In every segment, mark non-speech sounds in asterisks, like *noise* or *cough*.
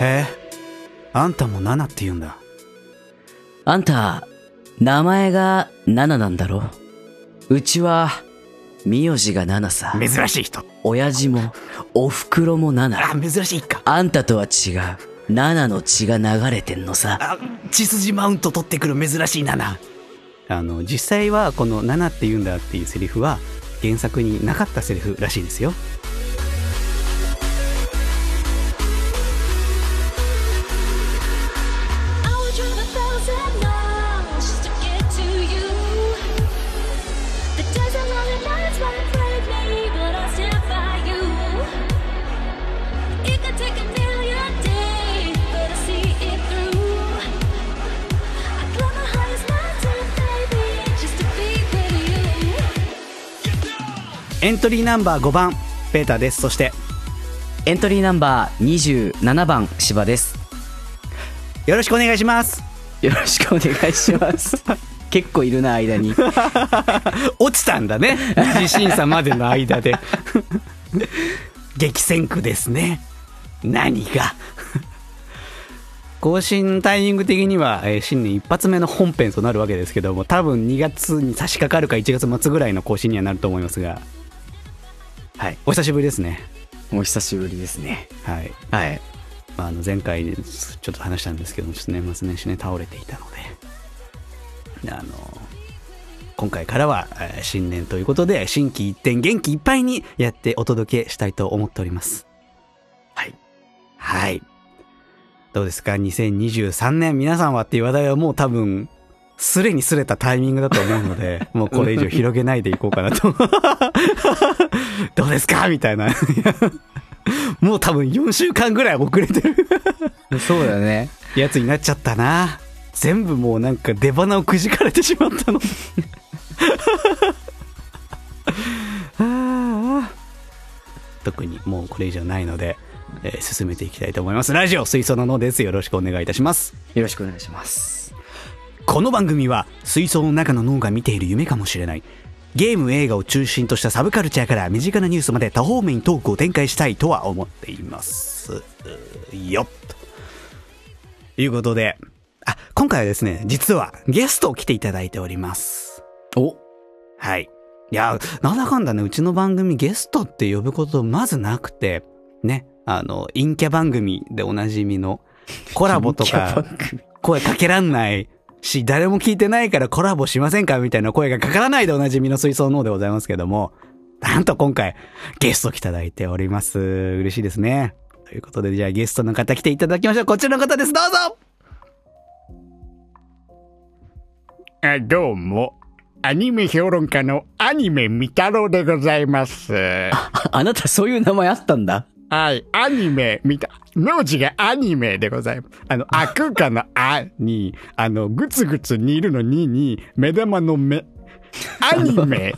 へえあんたもナナって言うんだあんた、名前がナナなんだろ？うちは、名字がナナさ。珍しい人親父も、お袋もナナ。あ珍しいかあんたとは違う。ナナの血が流れてんのさ。あ血筋マウント取ってくる珍しいナナあの実際はこの「ナナって言うんだ」っていうセリフは原作になかったセリフらしいですよエントリーナンバー5番ペーターです。そしてエントリーナンバー27番芝です。よろしくお願いします。よろしくお願いします。*laughs* 結構いるな、間に。*laughs* 落ちたんだね。二次審査までの間で。激戦区ですね。何が。更新タイミング的には、えー新年一発目の本編となるわけですけども多分2月に差し掛かるか1月末ぐらいの更新にはなると思いますがはい。お久しぶりですね。お久しぶりですね。はい、はい。まあ、あの前回ちょっと話したんですけどもちょっと年末年始ね倒れていたので。あの今回からはえー新年ということで心機一転元気いっぱいにやってお届けしたいと思っております。はい。はい。どうですか？2023年皆さんはっていう話題はもう多分すれにすれたタイミングだと思うので *laughs* もうこれ以上広げないでいこうかなと。*laughs* どうですか？みたいな。*laughs* もう多分4週間ぐらい遅れてる。そうだね。やつになっちゃったな。全部もうなんか出花をくじかれてしまったの。ああ特にもうこれ以上ないので、えー進めていきたいと思います。ラジオ水槽の脳です。よろしくお願いいたします。よろしくお願いします。この番組は水槽の中の脳が見ている夢かもしれない。ゲーム映画を中心としたサブカルチャーから身近なニュースまで多方面にトークを展開したいとは思っています。よっ。ということであ今回はですね実はゲストを来ていただいております。お。はい。いやなんだかんだねうちの番組ゲストって呼ぶことまずなくてねあの陰キャ番組でおなじみのコラボとか声かけらんないし、誰も聞いてないからコラボしませんかみたいな声がかからないでおなじみの水槽脳でございますけども、なんと今回ゲスト来ていただいております。嬉しいですね。ということで、じゃあゲストの方来ていただきましょう。こちらの方です。どうぞあどうも。アニメ評論家のアニメみたろうでございます。あなたそういう名前あったんだ。はい。アニメみた、名字がアニメでございます。あの、あ空間のあに、あの、ぐつぐつ煮るのにに、目玉の目。*laughs* アニメ。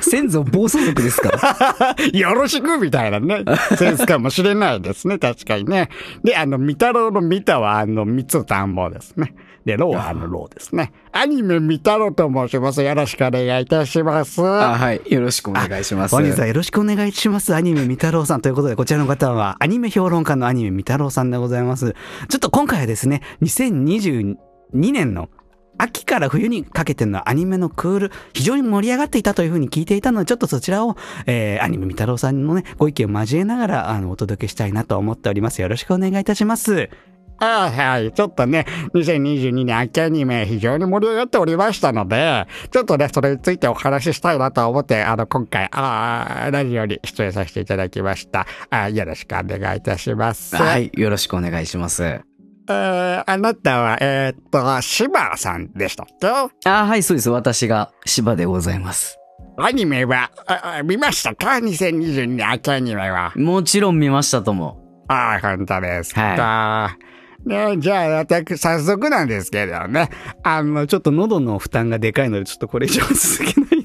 先祖暴走族ですか？*laughs* よろしくみたいなね、センスかもしれないですね。確かにね。で、あの、みたろうのみたは、あの、三つ田んぼですね。で、ろうはあの、ろうですね。アニメみたろうと申します。よろしくお願いいたします。あはい。よろしくお願いします。本日はよろしくお願いします。アニメみたろうさんということで、こちらの方はアニメ評論家のアニメみたろうさんでございます。ちょっと今回はですね、2022年の秋から冬にかけてのアニメのクール、非常に盛り上がっていたというふうに聞いていたので、ちょっとそちらを、えー、アニメみたろうさんのね、ご意見を交えながら、あの、お届けしたいなと思っております。よろしくお願いいたします。あはい。ちょっとね、2022年秋アニメ非常に盛り上がっておりましたので、ちょっとね、それについてお話ししたいなと思って、あの、今回、あーラジオに出演させていただきました。あよろしくお願いいたします。はい。よろしくお願いします。えー、あなたは、えーっと、柴さんでしたっけ？あはい、そうです。私が芝でございます。アニメは、ああ見ましたか ?2022 年秋アニメは。もちろん見ましたとも。ああ、本当ですか。はね、じゃあ、私、早速なんですけどね。あの、ちょっと喉の負担がでかいので、ちょっとこれ以上続けない。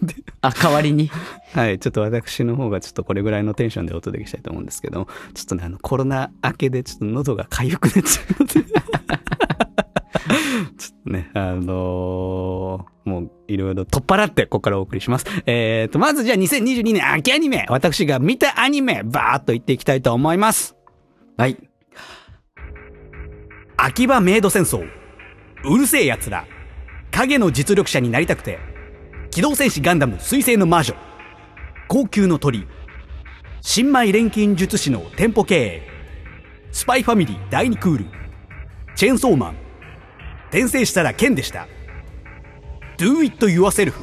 あ、代わりに。*laughs* はい、ちょっと私の方がちょっとこれぐらいのテンションでお届けしたいと思うんですけども、ちょっとね、あの、コロナ明けでちょっと喉が痒くなっちゃうので、*laughs* ちょっとね、あのーもういろいろ取っ払ってここからお送りします。えーと、まずじゃあ2022年秋アニメ、私が見たアニメ、バーっと言っていきたいと思います。はい。秋葉メイド戦争。うるせえ奴ら。影の実力者になりたくて。機動戦士ガンダム水星の魔女。高級の鳥。新米錬金術師の店舗経営。スパイファミリー第2クール。チェンソーマン。転生したら剣でした。Do it yourself。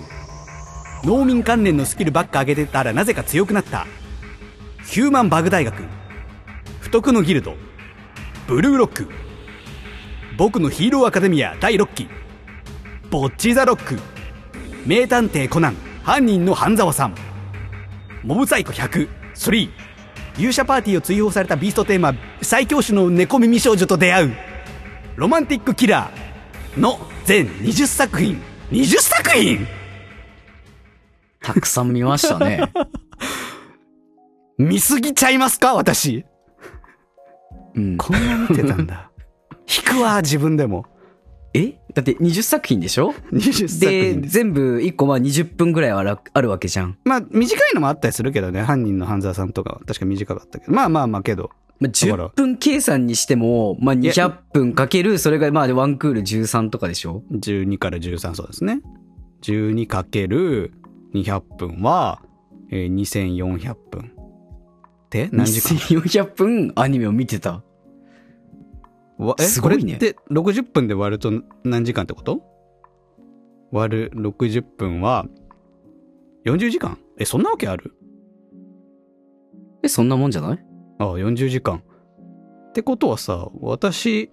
農民関連のスキルばっか上げてたらなぜか強くなった。ヒューマンバグ大学。不徳のギルド。ブルーロック。僕のヒーローアカデミア第6期。ボッチザロック。名探偵コナン。犯人の半沢さん。モブサイコ100。3。勇者パーティーを追放されたビーストテーマ、最強種の猫耳少女と出会う。ロマンティックキラーの全20作品。20作品たくさん見ましたね。*laughs* 見すぎちゃいますか私。うん。こんな見てたんだ。*laughs* 引くわ、自分でも。え？だって20作品でしょ？20作で、品です。全部1個まあ20分ぐらいはあるあるわけじゃん。まあ、短いのもあったりするけどね。犯人の半沢さんとかは確か短かったけど。まあまあまあけど。まあ、から10分計算にしても、まあや200分かける、それがまあワンクール13とかでしょ？12から13そうですね。12かける200分は、えー2400分。で何時間 ?1400 分アニメを見てた。わえすごいねこれって60分で割ると何時間ってこと？割る60分は40時間？え、そんなわけある？え、そんなもんじゃない？ああ、40時間。ってことはさ、私、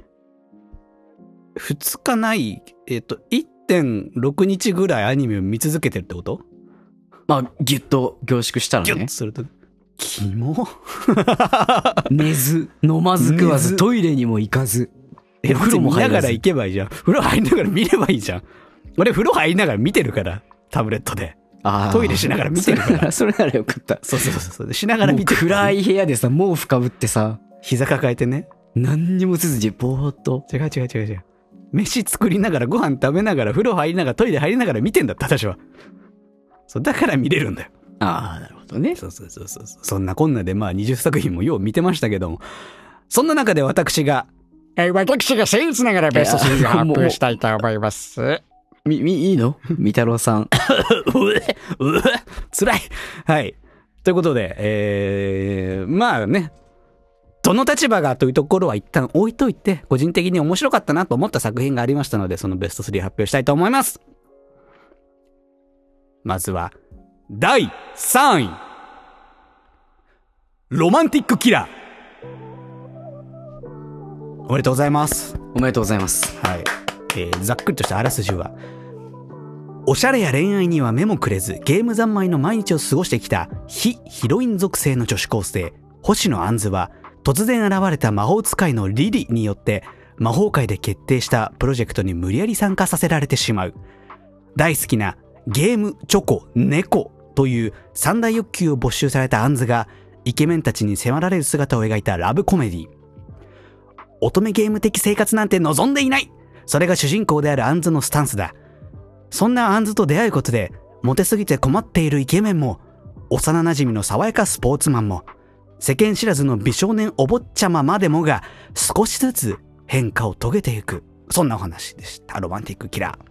2日ない、えっ、と、1.6日ぐらいアニメを見続けてるってこと？まあ、ギュッと凝縮したらねギュッと。すると。キモ *laughs* 寝ず、飲まず食わず、トイレにも行かず。え、お風呂も入らず見ながら行けばいいじゃん。風呂入りながら見ればいいじゃん。俺、風呂入りながら見てるから、タブレットで。トイレしながら見てるから *laughs* それなら、よかった。そうそうそうそう。しながら見てる暗い部屋でさ、毛布かぶってさ、膝抱えてね。何にもせずにぼーっと。違う違う違う違う。飯作りながら、ご飯食べながら、風呂入りながら、トイレ入りながら見てんだって、私は。そう、だから見れるんだよ。ああ、なるほどね。そうそうそうそう。そんなこんなで、まあ20作品もよう見てましたけども。そんな中で私が、えー私が僭越ながらベスト3を発表したいと思います。み、み、いいの？み太郎さん。*laughs* うえ、うえ、辛い。はい。ということで、えー、まあね、どの立場がというところは一旦置いといて、個人的に面白かったなと思った作品がありましたので、そのベスト3発表したいと思います。まずは、第3位。ロマンティックキラー。おめでとうございます。おめでとうございます。はい。えーざっくりとしたあらすじは、おしゃれや恋愛には目もくれず、ゲーム三昧の毎日を過ごしてきた非ヒロイン属性の女子高生、星野杏は、突然現れた魔法使いのリリによって、魔法界で決定したプロジェクトに無理やり参加させられてしまう。大好きなゲーム、チョコ、猫という三大欲求を没収された杏が、イケメンたちに迫られる姿を描いたラブコメディ。乙女ゲーム的生活なんて望んでいないそれが主人公であるアンズのスタンスだ。そんなアンズと出会うことで、モテすぎて困っているイケメンも、幼馴染の爽やかスポーツマンも、世間知らずの美少年お坊ちゃままでもが、少しずつ変化を遂げていく。そんなお話でした。ロマンティックキラー。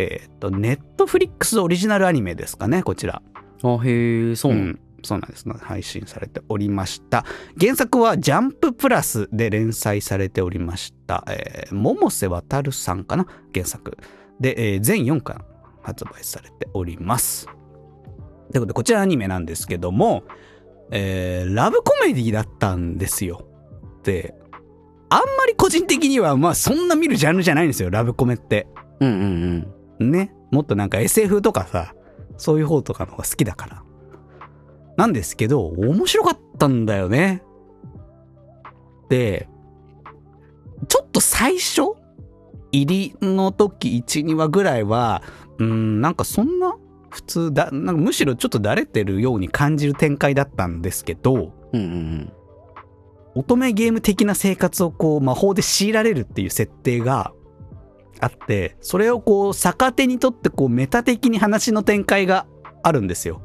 えーっと、ネットフリックスオリジナルアニメですかね、こちら。あ、へえ、そうなの、ん、そうなんですね。配信されておりました。原作はジャンププラスで連載されておりました。えー、百瀬渡さんかな？原作。で、えー全4巻発売されております。ということで、こちらアニメなんですけども、えーラブコメディだったんですよ。で、あんまり個人的には、まあそんな見るジャンルじゃないんですよ、ラブコメって。うんうんうん。ね。もっとなんか SF とかさ、そういう方とかの方が好きだから。なんですけど、面白かったんだよね。で、ちょっと最初入りの時1、2話ぐらいは、うん、なんかそんな普通だ、なんかむしろちょっとだれてるように感じる展開だったんですけど、うんうん乙女ゲーム的な生活をこう魔法で強いられるっていう設定があって、それをこう逆手にとってこうメタ的に話の展開があるんですよ。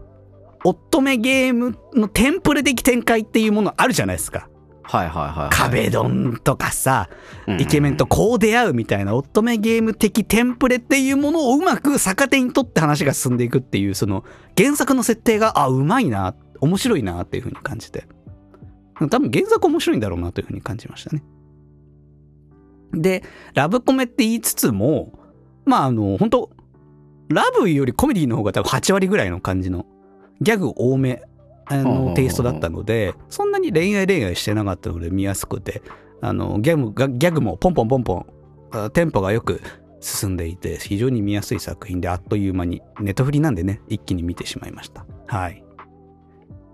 乙女ゲームのテンプレ的展開っていうものあるじゃないですか。はいはいはいはい。壁ドンとかさ、うんイケメンとこう出会うみたいな乙女ゲーム的テンプレっていうものをうまく逆手に取って話が進んでいくっていう、その原作の設定が、あ、うまいな、面白いなっていうふうに感じて。多分原作面白いんだろうなというふうに感じましたね。で、ラブコメって言いつつも、まああの、本当ラブよりコメディの方が多分8割ぐらいの感じの、ギャグ多めあのテイストだったので、そんなに恋愛恋愛してなかったので見やすくて、あの、ギャグが、ギャグもポンポンポンポン、あテンポがよく進んでいて、非常に見やすい作品で、あっという間に、ネットフリなんでね、一気に見てしまいました。はい。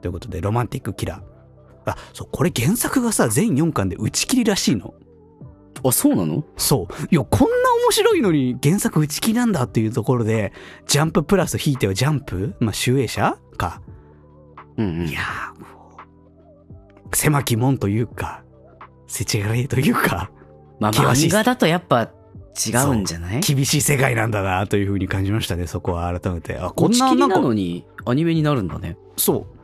ということで、ロマンティックキラー。あ、そう、これ原作がさ、全4巻で打ち切りらしいの。あ、そうなの？そう。いや、こんな面白いのに原作打ち切りなんだっていうところで、ジャンププラス引いてはジャンプ？まあ、集英社？か。うんうんい。やー、もう狭き門というか、せちがれというか、まあ漫画だとやっぱ違うんじゃない？厳しい世界なんだなというふうに感じましたね、そこは改めて。あ、ここんな、んなのにアニメになるんだね。そう。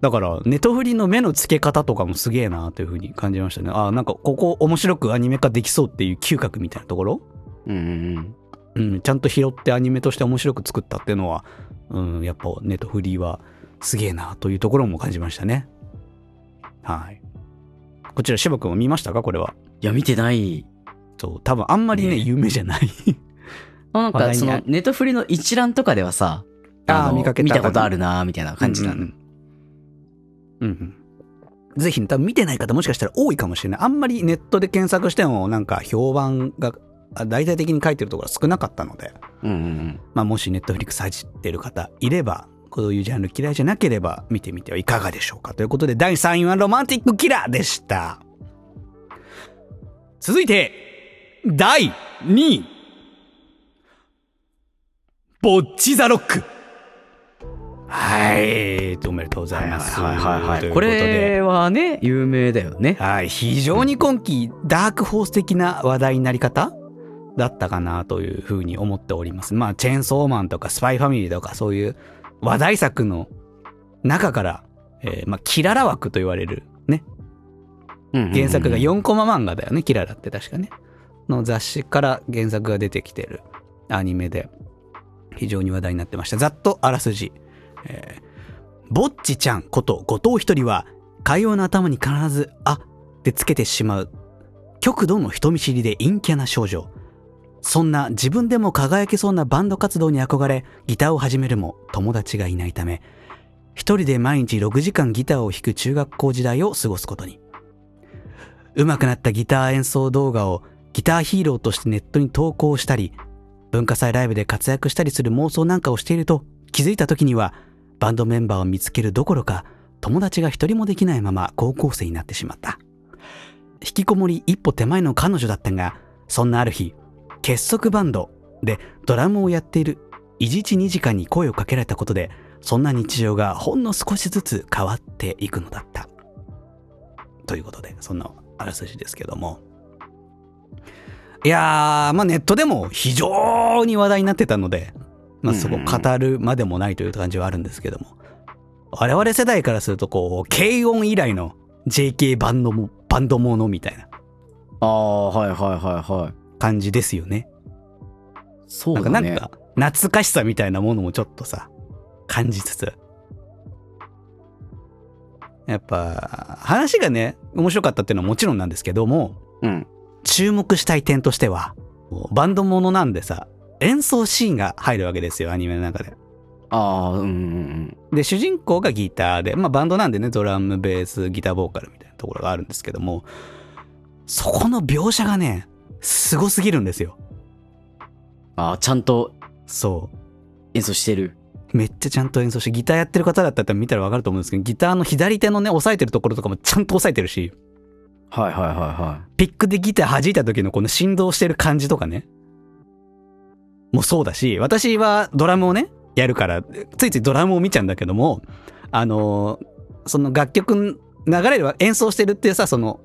だから、ネトフリの目の付け方とかもすげえなというふうに感じましたね。あ、なんかここ面白くアニメ化できそうっていう嗅覚みたいなところ？うんうんちゃんと拾ってアニメとして面白く作ったっていうのは、うん、やっぱネットフリーはすげえなというところも感じましたね。はい。こちら、芝君は見ましたか？これは。いや、見てない。そう、多分あんまりね、ね有名じゃない。*laughs* あなんか、その、ネットフリの一覧とかではさ、のあー見かけた見たことあるなーみたいな感じなの。うんうんうん。うんうん。ぜひ、多分見てない方もしかしたら多いかもしれない。あんまりネットで検索してもなんか評判があ大々的に書いてるところが少なかったので、うんうんうん。まあもしネットフリックス入ってる方いれば、こういうジャンル嫌いじゃなければ見てみてはいかがでしょうか。ということで第3位はロマンティックキラーでした。続いて、第2位。ボッチザロック。はい。おめでとうございます。はいはいはいこれはね、有名だよね。はい、非常に今季ダークホース的な話題になり方だったかなというふうに思っております。まあ、チェーンソーマンとかスパイファミリーとかそういう話題作の中から、えーまあ、キララ枠と言われるね、原作が4コマ漫画だよね、キララって確かね。の雑誌から原作が出てきてるアニメで非常に話題になってました。ざっとあらすじ。えーぼっちちゃんこと後藤一人は会話の頭に必ず「あ」ってつけてしまう極度の人見知りで陰キャな少女。そんな自分でも輝けそうなバンド活動に憧れギターを始めるも友達がいないため一人で毎日6時間ギターを弾く中学校時代を過ごすことに。上手くなったギター演奏動画をギターヒーローとしてネットに投稿したり、文化祭ライブで活躍したりする妄想なんかをしていると、気づいた時には、バンドメンバーを見つけるどころか、友達が一人もできないまま高校生になってしまった。引きこもり一歩手前の彼女だったが、そんなある日、結束バンドでドラムをやっている伊地知二時間に声をかけられたことで、そんな日常がほんの少しずつ変わっていくのだった。ということで、そんなあらすじですけども。いやー、まあネットでも非常に話題になってたので、まあそこ語るまでもないという感じはあるんですけども。我々世代からするとこう、軽音以来の JK バンドも、バンドものみたいなああ、はいはいはいはい。感じですよね。そうだね。なんかなんか、懐かしさみたいなものもちょっとさ、感じつつ。やっぱ、話がね、面白かったっていうのはもちろんなんですけども、うん。注目したい点としては、バンドものなんでさ、演奏シーンが入るわけですよ、アニメの中で。ああ、うんうんで、主人公がギターで、まあバンドなんでね、ドラム、ベース、ギターボーカルみたいなところがあるんですけども、そこの描写がね、すごすぎるんですよ。ああ、ちゃんとそう。演奏してる。めっちゃちゃんと演奏して、ギターやってる方だったら見たらわかると思うんですけど、ギターの左手のね、押さえてるところとかもちゃんと押さえてるし、はいはいはいはピックでギター弾いた時のこの振動してる感じとかね、もうそうだし、私はドラムをね、やるから、ついついドラムを見ちゃうんだけども、あのーその楽曲流れる、演奏してるっていうさ、その、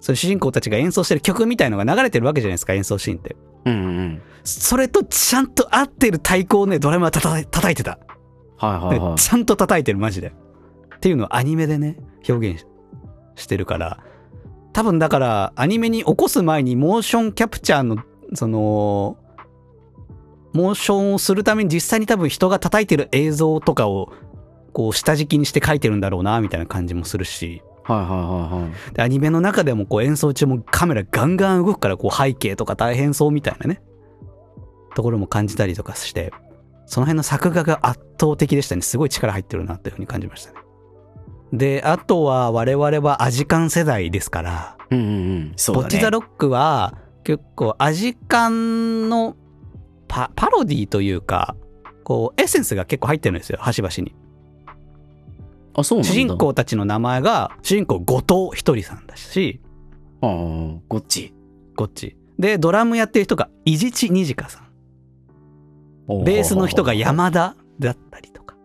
その主人公たちが演奏してる曲みたいのが流れてるわけじゃないですか、演奏シーンって。い。うんうん。それとちゃんと合ってる太鼓をね、ドラムは叩い叩いてた。はいはいはい。でちゃんと叩いてる、マジで。っていうのをアニメでね、表現ししてるから、多分だから、アニメに起こす前にモーションキャプチャーの、その、モーションをするために実際に多分人が叩いてる映像とかを、こう、下敷きにして書いてるんだろうな、みたいな感じもするし、はいはいはいはい。でアニメの中でもこう演奏中もカメラガンガン動くからこう背景とか大変そうみたいなねところも感じたりとかしてその辺の作画が圧倒的でしたねすごい力入ってるなというふうに感じましたねであとは我々はアジカン世代ですからうんうんうん。そうだね。ボッチ・ザ・ロックは結構アジカンのパパロディというかこうエッセンスが結構入ってるんですよ端々にあ、そうなんだ。主人。公たちの名前が主人公後藤ひとりさんだしああ、ゴッチ。こっち。で、ドラムやってる人が、伊地知にじかさん。ベースの人が山田だったりとか、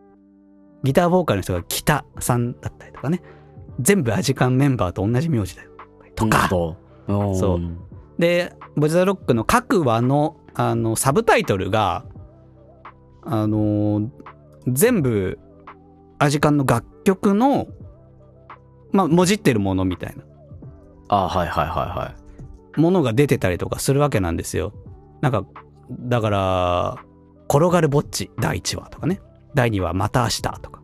ギターボーカルの人が北さんだったりとかね。全部アジカンメンバーと同じ名字だよ。とか。と。そうで、ボジザロックの各話の、あの、サブタイトルが、あの、全部、アジカンの楽曲の、まあ、もじってるものみたいな。あはいはいはいはい。ものが出てたりとかするわけなんですよ。なんか、だから、転がるぼっち第1話とかね。第2話また明日とか。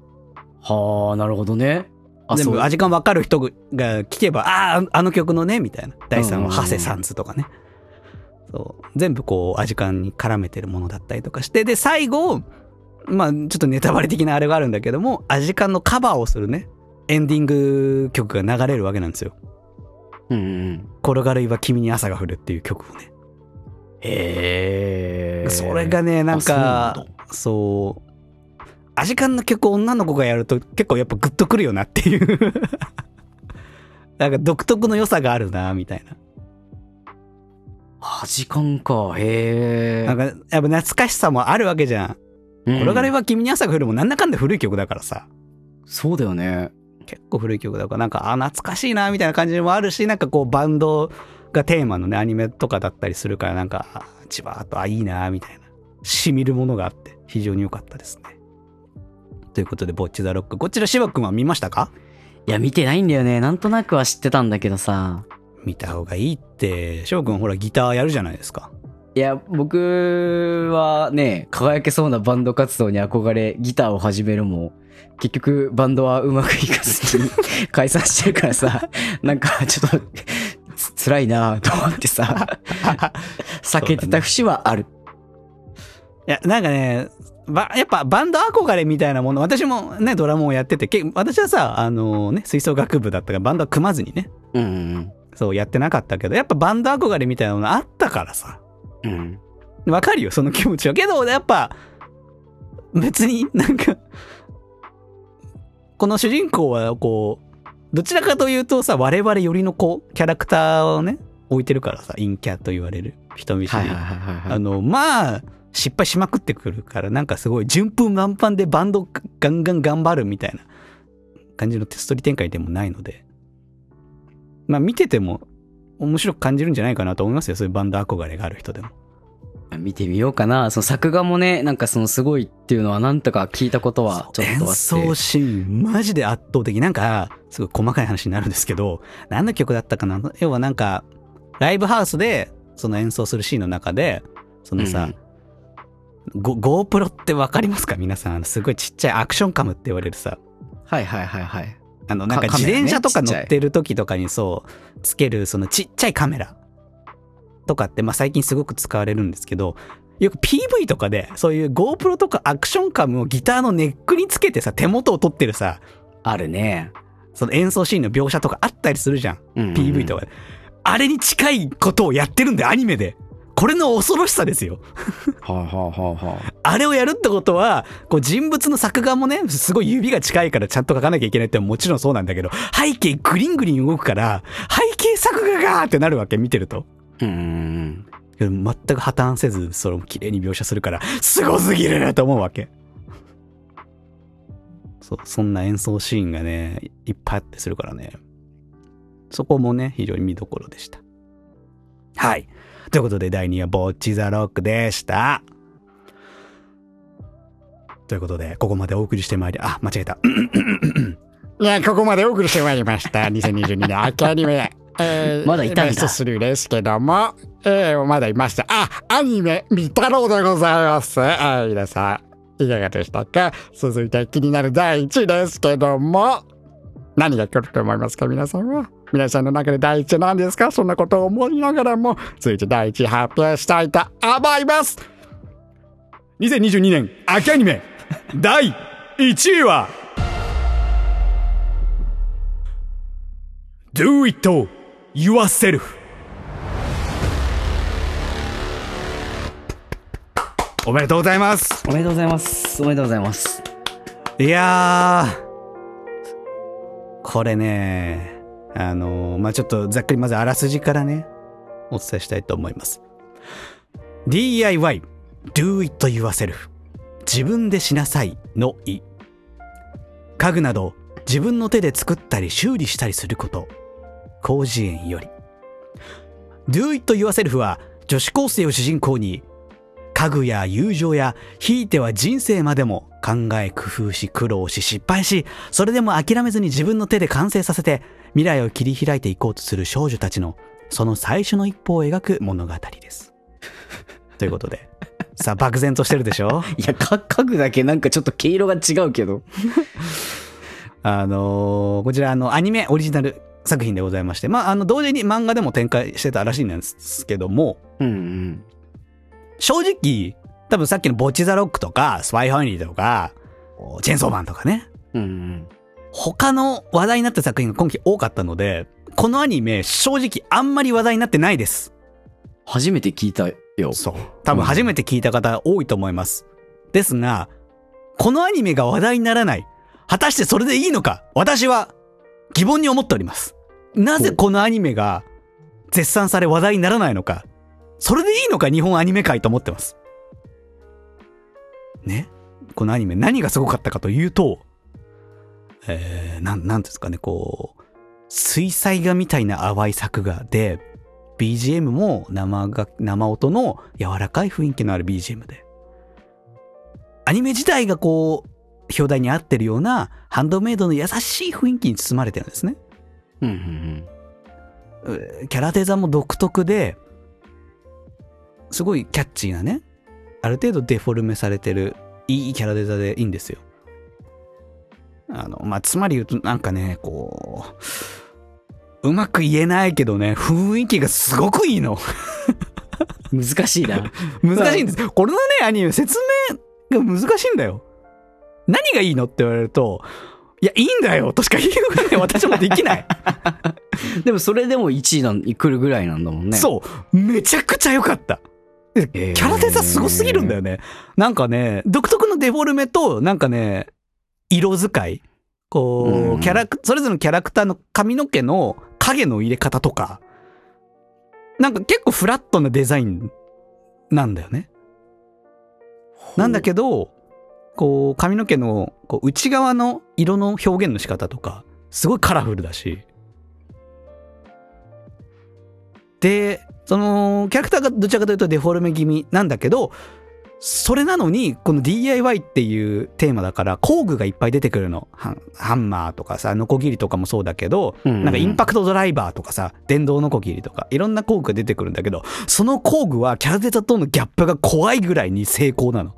はあ、なるほどね。全部。味感わかる人が聞けば、ああ、あの曲のね、みたいな。第3うんうんうん話、ハセサンズとかね。そう。全部こう、味感に絡めてるものだったりとかして。で、最後、まあ、ちょっとネタバレ的なあれがあるんだけども、味感のカバーをするね、エンディング曲が流れるわけなんですよ。うんうん。転がる岩君に朝が降るっていう曲をね。へえ。それがね、なんか、そう、アジカンの曲を女の子がやると結構やっぱグッとくるよなっていう。なんか独特の良さがあるな、みたいな。あ時間か。へえ。なんか、やっぱ懐かしさもあるわけじゃん。うん転がれは君に朝が降るもなんだかんだ古い曲だからさ。そうだよね。結構古い曲だから、なんか、あ、懐かしいな、みたいな感じもあるし、なんかこう、バンドがテーマのね、アニメとかだったりするから、なんか、あじわーっと、あ、いいな、みたいな。しみるものがあって、非常に良かったですね。ということで、ボッチザロック。こちら、芝君は見ましたか？いや、見てないんだよね。なんとなくは知ってたんだけどさ。見た方がいいって、翔くんほらギターやるじゃないですか。いや、僕はね、輝けそうなバンド活動に憧れ、ギターを始めるも、結局バンドはうまくいかずに解散してるからさ、*laughs* なんかちょっとつ辛いなと思ってさ、避けてた節はある。いや、なんかね、ばやっぱバンド憧れみたいなもの、私もね、ドラムをやってて、け私はさ、あのね、吹奏楽部だったからバンドは組まずにね、うんそうやってなかったけど、やっぱバンド憧れみたいなのあったからさ、うん。うん。わかるよ、その気持ちは。けど、やっぱ、別になんか、この主人公はこう、どちらかというとさ、我々よりのこう、キャラクターをね、置いてるからさ、陰キャと言われる人見知り。あの、まあ、失敗しまくってくるから、なんかすごい順風満帆でバンドガンガン頑張るみたいな感じのストーリー展開でもないので、まあ見てても面白く感じるんじゃないかなと思いますよ。そういうバンド憧れがある人でも。見てみようかな。その作画もね、なんかそのすごいっていうのはなんとか聞いたことはちょっとあって。演奏シーン、マジで圧倒的。なんか、すごい細かい話になるんですけど、何の曲だったかな？要はなんか、ライブハウスで、その演奏するシーンの中で、そのさ、ゴ GoPro ってわかりますか？皆さん。すごいちっちゃいアクションカムって言われるさ、はいはいはいはい。あの、なんか自転車とか乗ってる時とかにそう、つけるそのちっちゃいカメラとかって、まあ最近すごく使われるんですけど、よく PV とかで、そういう GoPro とかアクションカムをギターのネックにつけてさ、手元を撮ってるさ、あるね。その演奏シーンの描写とかあったりするじゃん。うんうんうん PV とかで。あれに近いことをやってるんだよ、アニメで。これの恐ろしさですよ。はあ、はあはあはあ、あれをやるってことは、こう人物の作画もね、すごい指が近いからちゃんと描かなきゃいけないってもちろんそうなんだけど、背景グリングリン動くから、背景作画がーってなるわけ、見てると。うん。全く破綻せず、それも綺麗に描写するから、すごすぎるなと思うわけ。そう、そんな演奏シーンがね、いっぱいあってするからね。そこもね、非常に見どころでした。はい。ということで、第2話、ボッチザロックでした。ということで、ここまでお送りしてまいり、あ、間違えた。*coughs* いや、ここまでお送りしてまいりました。2022年秋アニメ。えーまだいたんだベスト3ですけども、えー、まだいました。あ、アニメ、見太郎でございます。はい、皆さん、いかがでしたか？続いて気になる第1位ですけども、何が来ると思いますか皆さんは？皆さんの中で第1位なんですか？そんなことを思いながらも、続いて第1位発表したいと思います。2022年秋アニメ *laughs* 第1位は Do it yourself おめでとうございますおめでとうございます。おめでとうございます。いやー、これね、あのーまあ、ちょっとざっくりまずあらすじからね、お伝えしたいと思います。DIY, do it yourself. 自分でしなさいの意。家具など自分の手で作ったり修理したりすること。広辞苑より。do it yourself は女子高生を主人公に家具や友情やひいては人生までも考え工夫し苦労し失敗しそれでも諦めずに自分の手で完成させて未来を切り開いていこうとする少女たちのその最初の一歩を描く物語です。*laughs* ということでさあ漠然としてるでしょ？いや、か家具だけなんかちょっと毛色が違うけど。*laughs* あのーこちらあのアニメオリジナル作品でございましてまああの同時に漫画でも展開してたらしいんですけどもうんうん。正直多分さっきのボッチザロックとかスパイファミリーとかチェーンソーマンとかねうんうん。他の話題になった作品が今期多かったので、このアニメ正直あんまり話題になってないです。初めて聞いたよ。そう。多分初めて聞いた方多いと思います。ですが、このアニメが話題にならない。果たしてそれでいいのか？私は疑問に思っております。なぜこのアニメが絶賛され話題にならないのか？それでいいのか？日本アニメ界と思ってます。ね？このアニメ何がすごかったかというと、えー、なん、なんですかね、こう、水彩画みたいな淡い作画で、BGM も生が、生音の柔らかい雰囲気のある BGM で。アニメ自体がこう、表題に合ってるようなハンドメイドの優しい雰囲気に包まれてるんですね。うんうんうキャラデザも独特で、すごいキャッチーなね、ある程度デフォルメされてる、いいキャラデザでいいんですよ。あの、まあ、つまり言うとなんかね、こう、うまく言えないけどね、雰囲気がすごくいいの。うん。難しいな。*laughs* 難しいんです。これのね、アニメ、説明が難しいんだよ。何がいいのって言われると、いや、いいんだよとしか言いようがね、*laughs* 私もできない。でもそれでも1位なんに来るぐらいなんだもんね。そう。めちゃくちゃ良かった。キャラデザすごすぎるんだよね。なんかね、独特のデフォルメと、なんかね、色使い？こうキャラク、それぞれのキャラクターの髪の毛の影の入れ方とか、なんか結構フラットなデザインなんだよね。なんだけど、こう、髪の毛のこう内側の色の表現の仕方とか、すごいカラフルだし。で、その、キャラクターがどちらかというとデフォルメ気味なんだけど、それなのに、この DIY っていうテーマだから、工具がいっぱい出てくるの。ハンマーとかさ、ノコギリとかもそうだけど、うんうんなんかインパクトドライバーとかさ、電動ノコギリとか、いろんな工具が出てくるんだけど、その工具はキャラデザとのギャップが怖いぐらいに成功なの。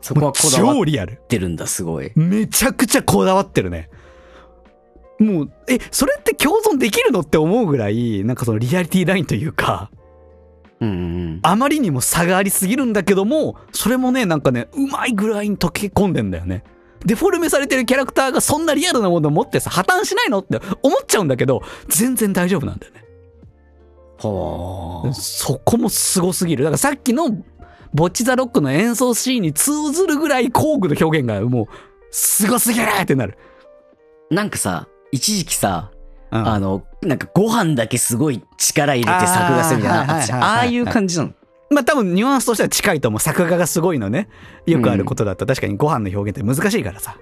そこはこだわっ超リアル。てるんだ、すごい。めちゃくちゃこだわってるね。もう、え、それって共存できるのって思うぐらい、なんかそのリアリティラインというか、うんうんあまりにも差がありすぎるんだけども、それもね、なんかね、うまいぐらいに溶け込んでんだよね。デフォルメされてるキャラクターがそんなリアルなものを持ってさ、破綻しないのって思っちゃうんだけど、全然大丈夫なんだよね。はあ。そこもすごすぎる。だからさっきの、ボッチザロックの演奏シーンに通ずるぐらい工具の表現がもう、すごすぎるってなる。なんかさ、一時期さ、うんあの、なんかご飯だけすごい力入れて作画するみたいなのああいう感じなの。まあ多分ニュアンスとしては近いと思う。作画がすごいのね。よくあることだったら確かにご飯の表現って難しいからさ。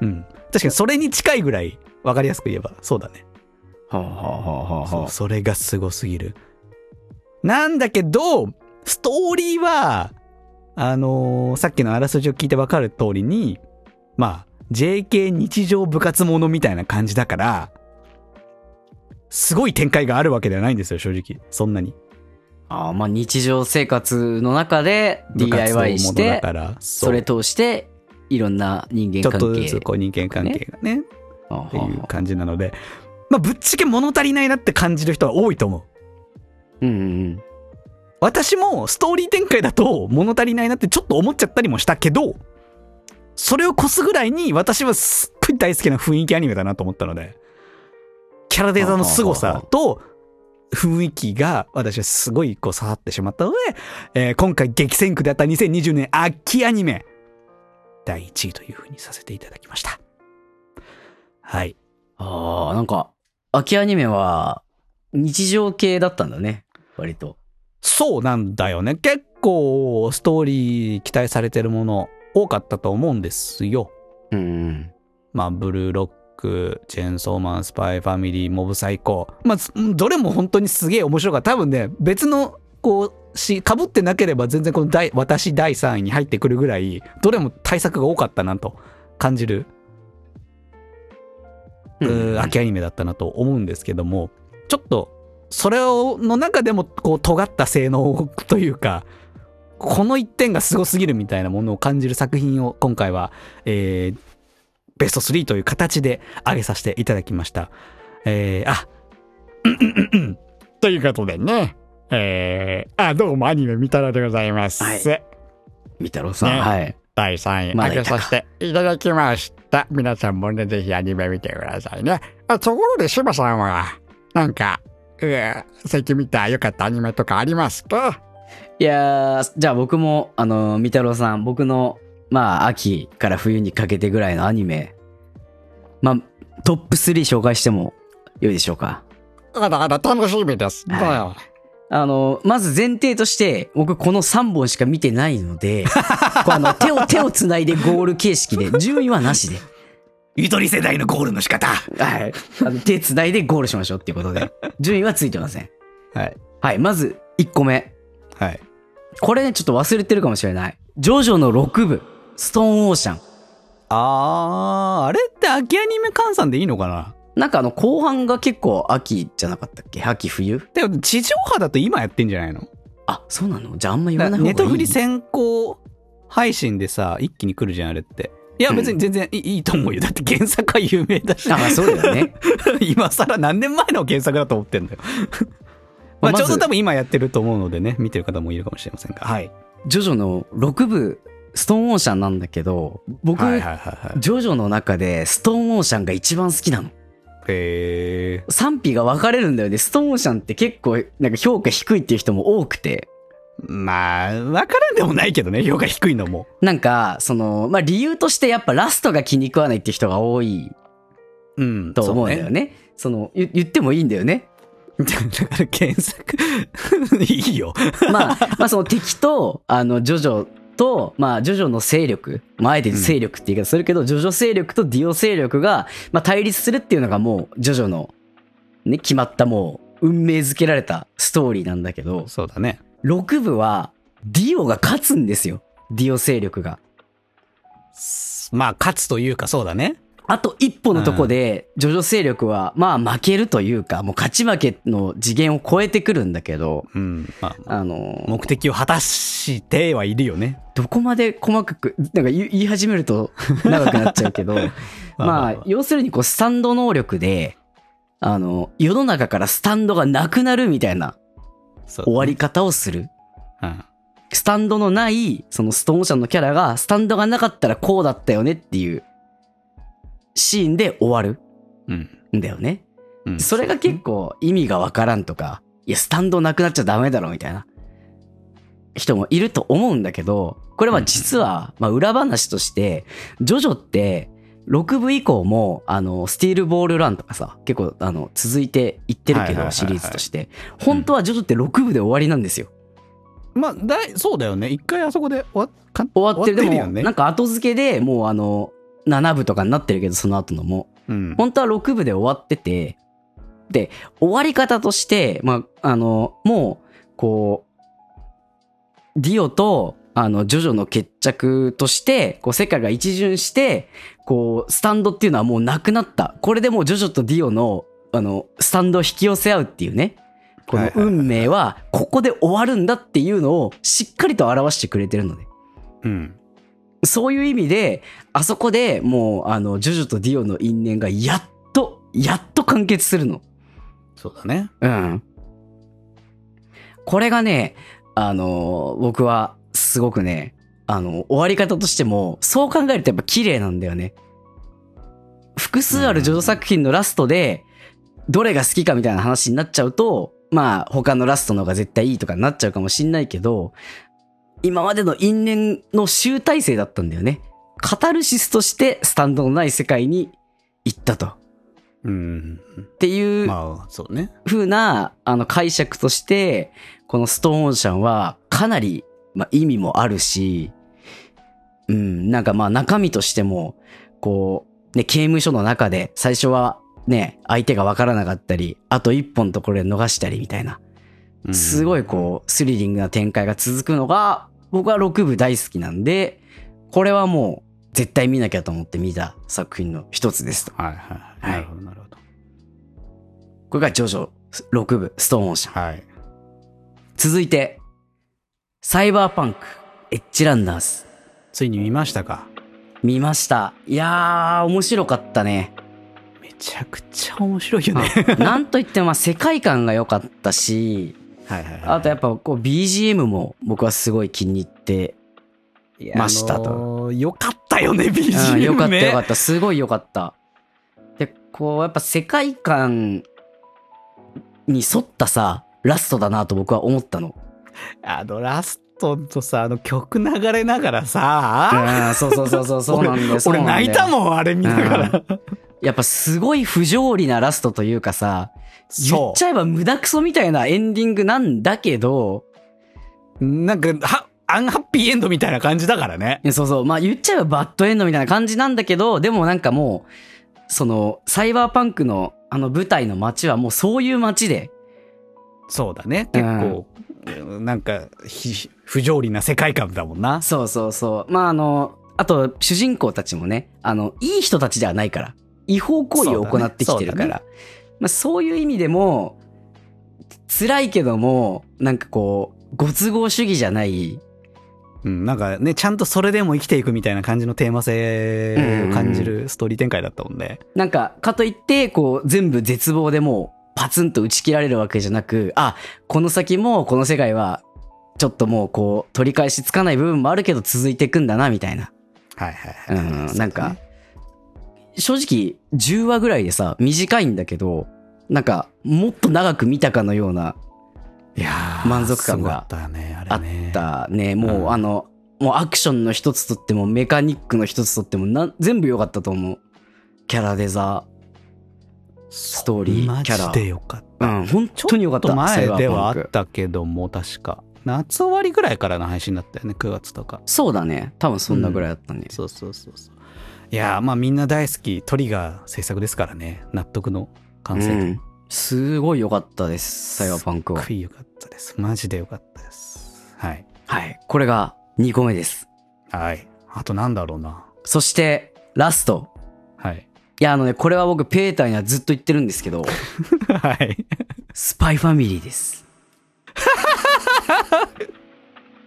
うん。確かにそれに近いぐらい分かりやすく言えばそうだね。はあはあはあはそう、それがすごすぎる。なんだけど、ストーリーは、あのーさっきのあらすじを聞いて分かる通りに、まあ、JK 日常部活ものみたいな感じだから、すごい展開があるわけではないんですよ、正直。そんなに。ああ、まあ日常生活の中で DIY しものだて、から、それ通して、いろんな人間ちょっ関係。とずつこう人間関係がね、あっていう感じなので、まあ、ぶっちゃけ物足りないなって感じる人は多いと思う。うんうん私もストーリー展開だと物足りないなってちょっと思っちゃったりもしたけど、それを越すぐらいに私はすっごい大好きな雰囲気アニメだなと思ったので、キャラデザの凄さと雰囲気が私はすごいこう刺さってしまったので、えー今回激戦区であった2020年秋アニメ第1位というふうにさせていただきました。はい。ああ、なんか、秋アニメは日常系だったんだね。割と。そうなんだよね。結構ストーリー期待されてるもの多かったと思うんですよ。うんうん。まあ、ブルーロック、チェーンソーマン、スパイファミリー、モブサイコ。まあ、すどれも本当にすげえ面白かった。多分ね、別の、こう、し、被ってなければ全然この第、私第3位に入ってくるぐらい、どれも対策が多かったなと感じる、うー秋アニメだったなと思うんですけども、ちょっと、それを、の中でも、こう、尖った性能というか、この一点がすごすぎるみたいなものを感じる作品を今回は、えー、ベスト3という形で上げさせていただきました。えー、あ、ということでね、えー、あ、どうもアニメ見たらでございます。はいみ太郎さん。ねはい。第3位、ま上げさせていただきました。皆さんもね、ぜひアニメ見てくださいね。あところで、柴さんは、なんか、うー最近見た良かったアニメとかありますか？いやー、じゃあ僕も、あの、み太郎さん、僕の、まあ、秋から冬にかけてぐらいのアニメ、まあ、トップ3紹介してもよいでしょうか。あらあら、楽しみです。はいあの、まず前提として、僕この3本しか見てないので、*laughs* こうあの手を手をつないでゴール形式で、順位はなしで、ゆとり世代のゴールの仕方。はい。あの手つないでゴールしましょうっていうことで、順位はついてません。はい。はい、まず1個目。はい。これね、ちょっと忘れてるかもしれない。ジョジョの6部、ストーンオーシャン。あー、あれって秋アニメ換算でいいのかな？なんかあの後半が結構秋じゃなかったっけ？秋冬？でも地上波だと今やってんじゃないの？あ、そうなの？じゃああんま言わない方がいいネットフリ先行配信でさ、一気に来るじゃん、あれって。いや、別に全然いい,、いいと思うよ。だって原作は有名だし。あ、まあそうだよね。*laughs* 今更何年前の原作だと思ってんだよ。まあちょうど多分今やってると思うのでね、見てる方もいるかもしれませんが。はい。ジョジョの6部、ストーンオーシャンなんだけど、僕、はいはいはいはい。ジョジョの中でストーンオーシャンが一番好きなの。へー。賛否が分かれるんだよね。ストーンオーシャンって結構なんか評価低いっていう人も多くて。まあ、わからんでもないけどね、評価低いのも。なんか、その、まあ理由としてやっぱラストが気に食わないっていう人が多いうん。と思うんだよね。その、言言ってもいいんだよね。だから原作、*laughs* いいよ。まあ、まあその敵と、あの、ジョジョと、まあ、ジョジョの勢力、まあ、あえて勢力って言い方するけど、ジョジョ勢力とディオ勢力が、まあ、対立するっていうのがもう、ジョジョの、ね、決まったもう、運命づけられたストーリーなんだけど、そうだね。6部は、ディオが勝つんですよ。ディオ勢力が。まあ、勝つというかそうだね。あと一歩のとこで、ジョジョ勢力は、まあ負けるというか、もう勝ち負けの次元を超えてくるんだけど、うん。まあ、あの、目的を果たしてはいるよね。どこまで細かく、なんか言い始めると長くなっちゃうけど、*laughs* まあ要するにこう、スタンド能力で、あの、世の中からスタンドがなくなるみたいな終わり方をする。うん。スタンドのない、そのストーンオーシャンのキャラが、スタンドがなかったらこうだったよねっていう、シーンで終わるうん。んだよね。うん。それが結構意味がわからんとか、いや、スタンドなくなっちゃダメだろみたいな人もいると思うんだけど、これは実は、まあ裏話として、ジョジョって、6部以降も、あの、スティールボールランとかさ、結構、あの、続いていってるけど、シリーズとして。本当はジョジョって6部で終わりなんですよ。まあ、だいそうだよね。一回あそこで終わか終わってる。でも。なんか後付けでもうあの、7部とかになってるけど、その後のも。うん。本当は6部で終わってて、で、終わり方として、まあ、あの、もう、こう、ディオと、ああの、ジョジョの決着として、こう、世界が一巡して、こう、スタンドっていうのはもうなくなった。これでもうジョジョとディオの、あの、スタンドを引き寄せ合うっていうね。この運命は、ここで終わるんだっていうのを、しっかりと表してくれてるのね。うん。そういう意味で、あそこでもう、あの、ジョジョとディオの因縁がやっと、やっと完結するの。そうだね。うん。これがね、あの、僕はすごくね、あの、終わり方としても、そう考えるとやっぱ綺麗なんだよね。複数あるジョジョ作品のラストで、どれが好きかみたいな話になっちゃうと、まあ、他のラストの方が絶対いいとかになっちゃうかもしんないけど、今までの因縁の集大成だったんだよね。カタルシスとしてスタンドのない世界に行ったと。うん。っていうまあ、そうね。風な、あの、解釈として、このストーンオーシャンは、かなり、まあ、意味もあるし、うん、なんかまあ、中身としても、こう、ね、刑務所の中で、最初は、ね、相手がわからなかったり、あと一本のところで逃したりみたいな、うんすごいこう、スリリングな展開が続くのが、僕は6部大好きなんで、これはもう、絶対見なきゃと思って見た作品の一つですと。はいはい。はいなるほど、なるほど。これがジョジョ6部、ストーンオーシャン。はい。続いて、サイバーパンク、エッジランナーズ。ついに見ましたか？見ました。いやー、面白かったね。めちゃくちゃ面白いよね。なんといっても、まあ、世界観が良かったし、はいはいはい。あとやっぱこう BGM も僕はすごい気に入って、ましたとあのーよかったよね、うん BGM ね。よかったよかった。すごいよかった。で、こう、やっぱ世界観に沿ったさ、ラストだなと僕は思ったの。あの、ラストとさ、あの曲流れながらさ、うん、そうそうそうそう、そうなんだよ。そう俺泣いたもん、あれ見ながら。やっぱすごい不条理なラストというかさ、言っちゃえば無駄クソみたいなエンディングなんだけど、なんか、は、アンハッピーエンドみたいな感じだからね。そうそう、まあ言っちゃえばバッドエンドみたいな感じなんだけど、でもなんかもう、その、サイバーパンクのあの舞台の街はもうそういう街で、そうだね。結構、なんか、ひ不条理な世界観だもんな。そうそうそう。まああの、あと主人公たちもね、あの、いい人たちではないから、違法行為を行ってきてるから、まあそういう意味でも、辛いけども、なんかこう、ご都合主義じゃない、うん、なんかね、ちゃんとそれでも生きていくみたいな感じのテーマ性を感じるストーリー展開だったもんね。なんか、かといって、こう、全部絶望でもう、パツンと打ち切られるわけじゃなく、あ、この先も、この世界は、ちょっともう、こう、取り返しつかない部分もあるけど、続いていくんだな、みたいな。はいはいはい。うん、なんか、正直、10話ぐらいでさ、短いんだけど、なんか、もっと長く見たかのような、いやー満足感がすごかったよね、ああっ。たね。もう、うんあの、もうアクションの一つとっても、メカニックの一つとってもな、全部良かったと思う。キャラデザ、ストーリー、マキャラ。ジでよかった。うん、本ちょ当に良かった。っと前ではあったけども、確か。夏終わりぐらいからの配信だったよね、9月とか。そうだね。多分そんなぐらいだったね。そうそうそうそう。いやーまあみんな大好き、トリガー制作ですからね。納得の完成度。うん。すごい良かったです。サイバーパンクはすっご。い良かったです。マジで良かったです。はい。はい。これが2個目です。はい。あとなんだろうな。そして、ラスト。はい。いや、あのね、これは僕、ペーターにはずっと言ってるんですけど、*laughs* はい。スパイファミリーです。*laughs*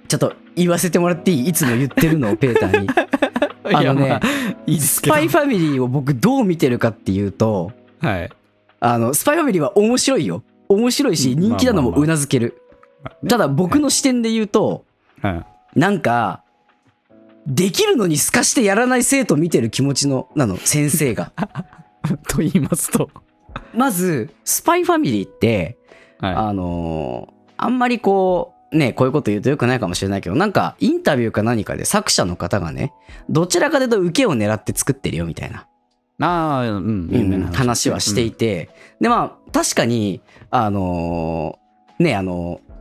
ちょっと言わせてもらっていい？いつも言ってるのをペーターに。*laughs* あのねまあいい。スパイファミリーを僕どう見てるかっていうと、はい。あの、スパイファミリーは面白いよ。面白いし、うん人気なのもまあまあまあうなずける。ただ僕の視点で言うと、はい。なんか、できるのに透かしてやらない生徒を見てる気持ちの、なの、*laughs* 先生が。と言いますと。まず、スパイファミリーって、はあのーあんまりこう、ね、こういうこと言うとよくないかもしれないけど、なんか、インタビューか何かで作者の方がね、どちらかというと受けを狙って作ってるよみたいな、い。ああ、うん。有名なうん話はしていて、で、まあ、確かに、あのーね、あのー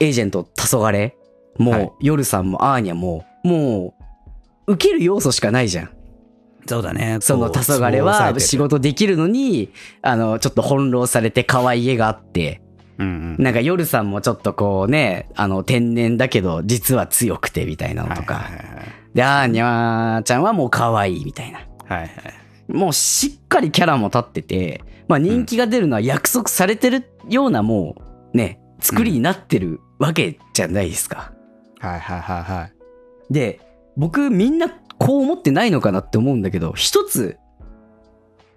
エージェント、黄昏も、はい夜さんも、アーニャも、もう、受ける要素しかないじゃん。そうだね。その黄昏は仕事できるのに、あの、ちょっと翻弄されて可愛い絵があって、うんうん。なんか夜さんもちょっとこうね、あの天然だけど実は強くてみたいなのとか。はいはいで、あーにゃーちゃんはもう可愛いみたいな。はい。はいはい。もうしっかりキャラも立ってて、まあ人気が出るのは約束されてるようなもうね、作りになってるわけじゃないですか。はいはいはいはい。で、僕みんなこう思ってないのかなって思うんだけど、一つ、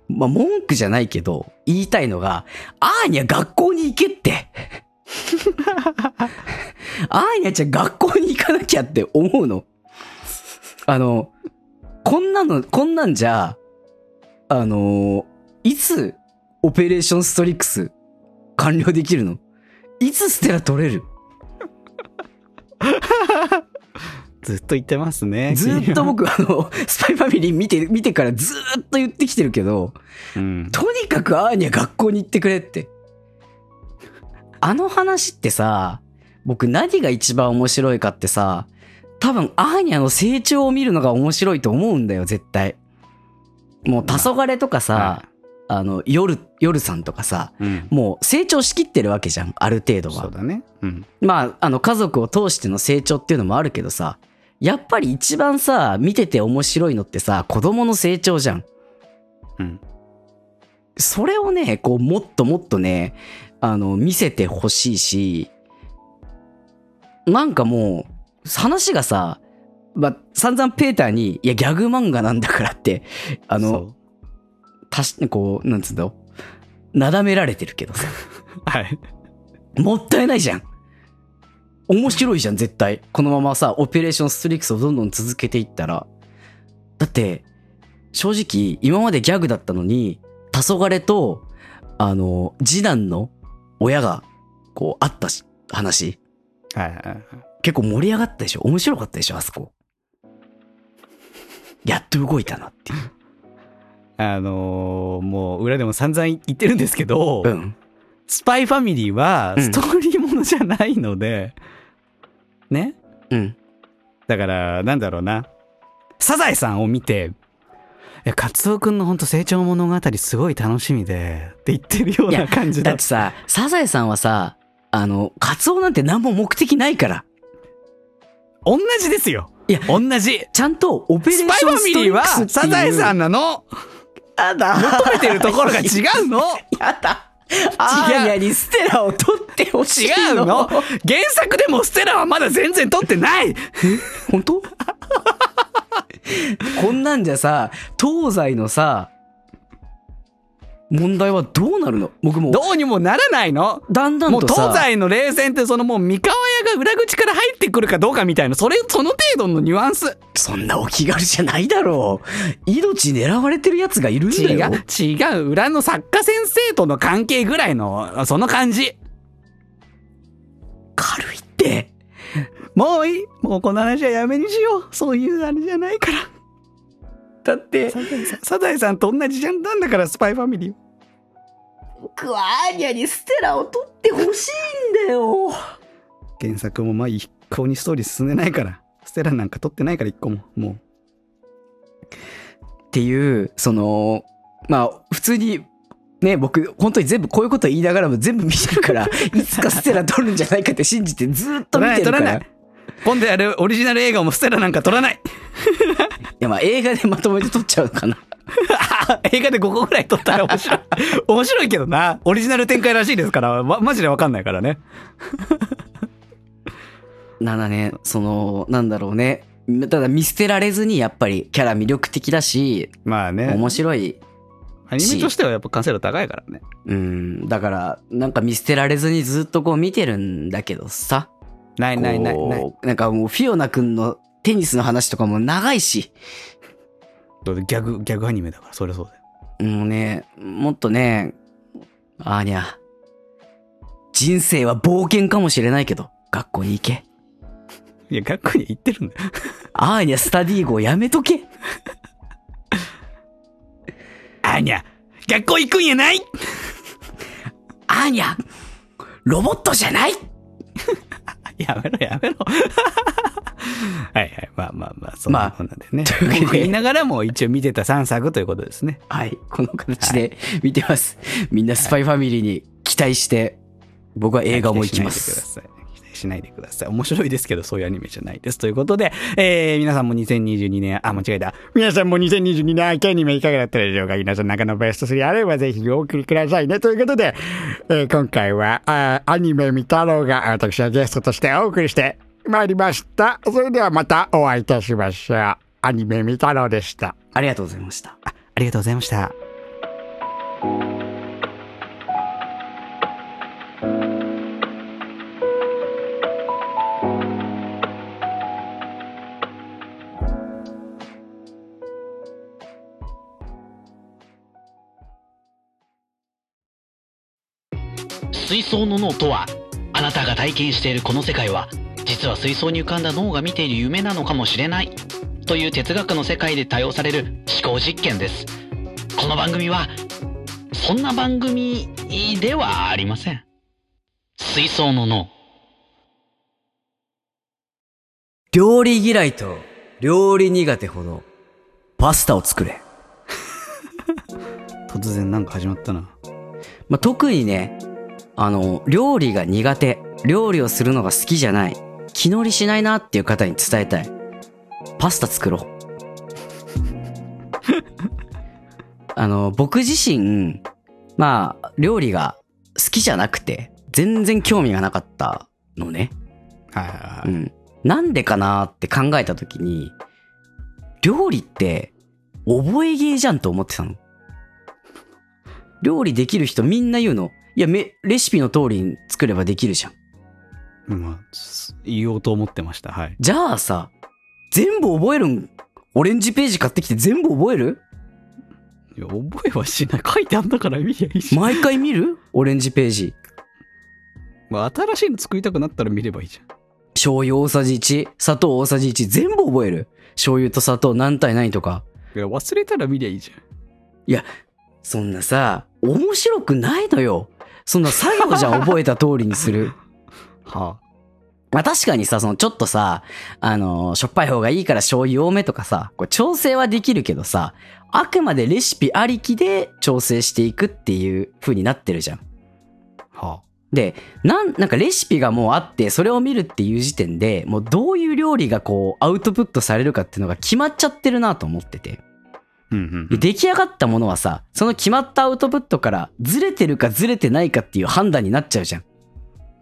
まあ文句じゃないけど、言いたいのが、あーにゃ学校に行けって。*laughs* あーにゃちゃん学校に行かなきゃって思うの。あの、こんなの、こんなんじゃ、あのいつオペレーションストリックス完了できるの？いつステラ取れる？ずっと言ってますね。*laughs* ずーっと僕、あの、スパイファミリー見て、見てからずーっと言ってきてるけど、うん。とにかくアーニャ学校に行ってくれって。あの話ってさ、僕何が一番面白いかってさ、多分アーニャの成長を見るのが面白いと思うんだよ、絶対。もう、黄昏とかさ、はあの、夜、夜さんとかさ、うん。もう成長しきってるわけじゃん、ある程度は。そうだね。うん。まあ、あの、家族を通しての成長っていうのもあるけどさ、やっぱり一番さ、見てて面白いのってさ、子供の成長じゃん。うん。それをね、こう、もっともっとね、あの、見せてほしいし、なんかもう、話がさ、まあ、散々ペーターに、いや、ギャグ漫画なんだからって、ああの、、たし、こう、なんつうんだろう、なだめられてるけどさ、*laughs* はい。もったいないじゃん。面白いじゃん、絶対。このままさ、オペレーションストリックスをどんどん続けていったら。だって、正直、今までギャグだったのに、黄昏と、あの、次男の親が、こう、あったし話、はいはいはい。結構盛り上がったでしょ？面白かったでしょあそこ。やっと動いたなっていう。あのーもう裏でも散々言ってるんですけど、うん。スパイファミリーはうんストーリーものじゃないので、ね。うん。だから、なんだろうな。サザエさんを見て、いや、カツオくんのほんと成長物語すごい楽しみで、って言ってるような感じだだってさ、サザエさんはさ、あの、カツオなんて何も目的ないから。同じですよ。いや同じ。ちゃんとオペレーションスパイファミリーはサザエさんなの？やだ。求めてるところが違うの？*laughs* やだ。アー。ニャにステラを取ってほしい違うの？原作でもステラはまだ全然撮ってない。本当？*laughs* こんなんじゃさ、東西のさ、問題はどうなるの？僕もう、どうにもならないのだんだんもうとさ、東西の冷戦ってそのもう三河屋が裏口から入ってくるかどうかみたいな、それ、その程度のニュアンス。そんなお気軽じゃないだろう。命狙われてる奴がいるんだ違よ。う、違う、裏の作家先生との関係ぐらいの、その感じ。軽いって。もういい。もうこの話はやめにしよう。そういうあれじゃないから。だって、サザエさん、と同じじゃんなんだから、スパイファミリー。僕はアーニャにステラを取ってほしいんだよ。原作もまあ一向にストーリー進んでないから。ステラなんか撮ってないから一個も。もう。っていう、その、まあ、普通に、ね、僕、本当に全部こういうこと言いながらも全部見てるから、*laughs* いつかステラ撮るんじゃないかって信じてずっと見てるから。撮らない。*laughs* 今度やるオリジナル映画もステラなんか撮らない。*laughs* いや、まあ映画でまとめて撮っちゃうのかな。*laughs* 映画で5個ぐらい撮ったら面白い。*laughs* 面白いけどな。オリジナル展開らしいですから、ま、マジでわかんないからね。*laughs* なんだね、その、なんだろうね。ただ見捨てられずにやっぱりキャラ魅力的だし、まあね。面白い。アニメとしてはやっぱ完成度高いからね。うん、だから、なんか見捨てられずにずっとこう見てるんだけどさ。ないないないない。なんかもうフィオナ君のテニスの話とかも長いし、ギャグ、ギャグアニメだから、それそうだよ。もうね、もっとね、あーにゃ、人生は冒険かもしれないけど、学校に行け。いや、学校に行ってるんだよ。あーにゃ、スタディーゴやめとけ。あーにゃ、学校行くんやないあーにゃ、ロボットじゃないやめろやめろ。*laughs* はいはい。まあまあまあ、そんまあなこんなんでね。というわけで文句言いながらも一応見てた3作ということですね。はい、この形で見てます。みんなスパイファミリーに期待して僕は映画も行きま期待す。しないでください。期待しないでください。面白いですけど、そういうアニメじゃないです。ということで、えー、皆さんも2022年、あ、間違えた。皆さんも2022年秋アニメいかがだったでしょうか？皆さん中のベスト3あればぜひお送りくださいね。ということで、えー今回はあアニメ見太郎が私はゲストとしてお送りしてまいりました。それではまたお会いいたしましょう。アニメ見太郎でした。ありがとうございました。ありがとうございました。水槽の脳とはあなたが体験しているこの世界は実は水槽に浮かんだ脳が見ている夢なのかもしれないという哲学の世界で多用される思考実験ですこの番組はそんな番組ではありません水槽の脳料理嫌いと料理苦手ほどパスタを作れ。*laughs* 突然なんか始まったな。まあ、特にね、あの、料理が苦手、料理をするのが好きじゃない、気乗りしないなっていう方に伝えたい。パスタ作ろう。*laughs* あの、僕自身、まあ、料理が好きじゃなくて、全然興味がなかったのね。はいはいはい。うん。なんでかなって考えたときに、料理って覚え芸じゃんと思ってたの。料理できる人みんな言うの。いや、め、レシピの通りに作ればできるじゃん。まあ、す言おうと思ってました。はい。じゃあさ、全部覚えるん？オレンジページ買ってきて全部覚える？いや、覚えはしない。書いてあんだから見りゃいいし。毎回見る？オレンジページ。まあ、新しいの作りたくなったら見ればいいじゃん。醤油大さじ1、砂糖大さじ1、全部覚える？醤油と砂糖何対何とか。いや忘れたら見りゃいいじゃん。そんなさ、面白くないのよ。そんな作業じゃん、覚えた通りにする。*laughs* はまあ確かにさ、そのちょっとさ、あの、しょっぱい方がいいから醤油多めとかさ、これ調整はできるけどさ、あくまでレシピありきで調整していくっていう風になってるじゃん。あ。はで、なん、なんかレシピがもうあって、それを見るっていう時点で、もうどういう料理がこう、アウトプットされるかっていうのが決まっちゃってるなと思ってて。あ。うんうんで出来上がったものはさ、その決まったアウトプットからずれてるかずれてないかっていう判断になっちゃうじゃん。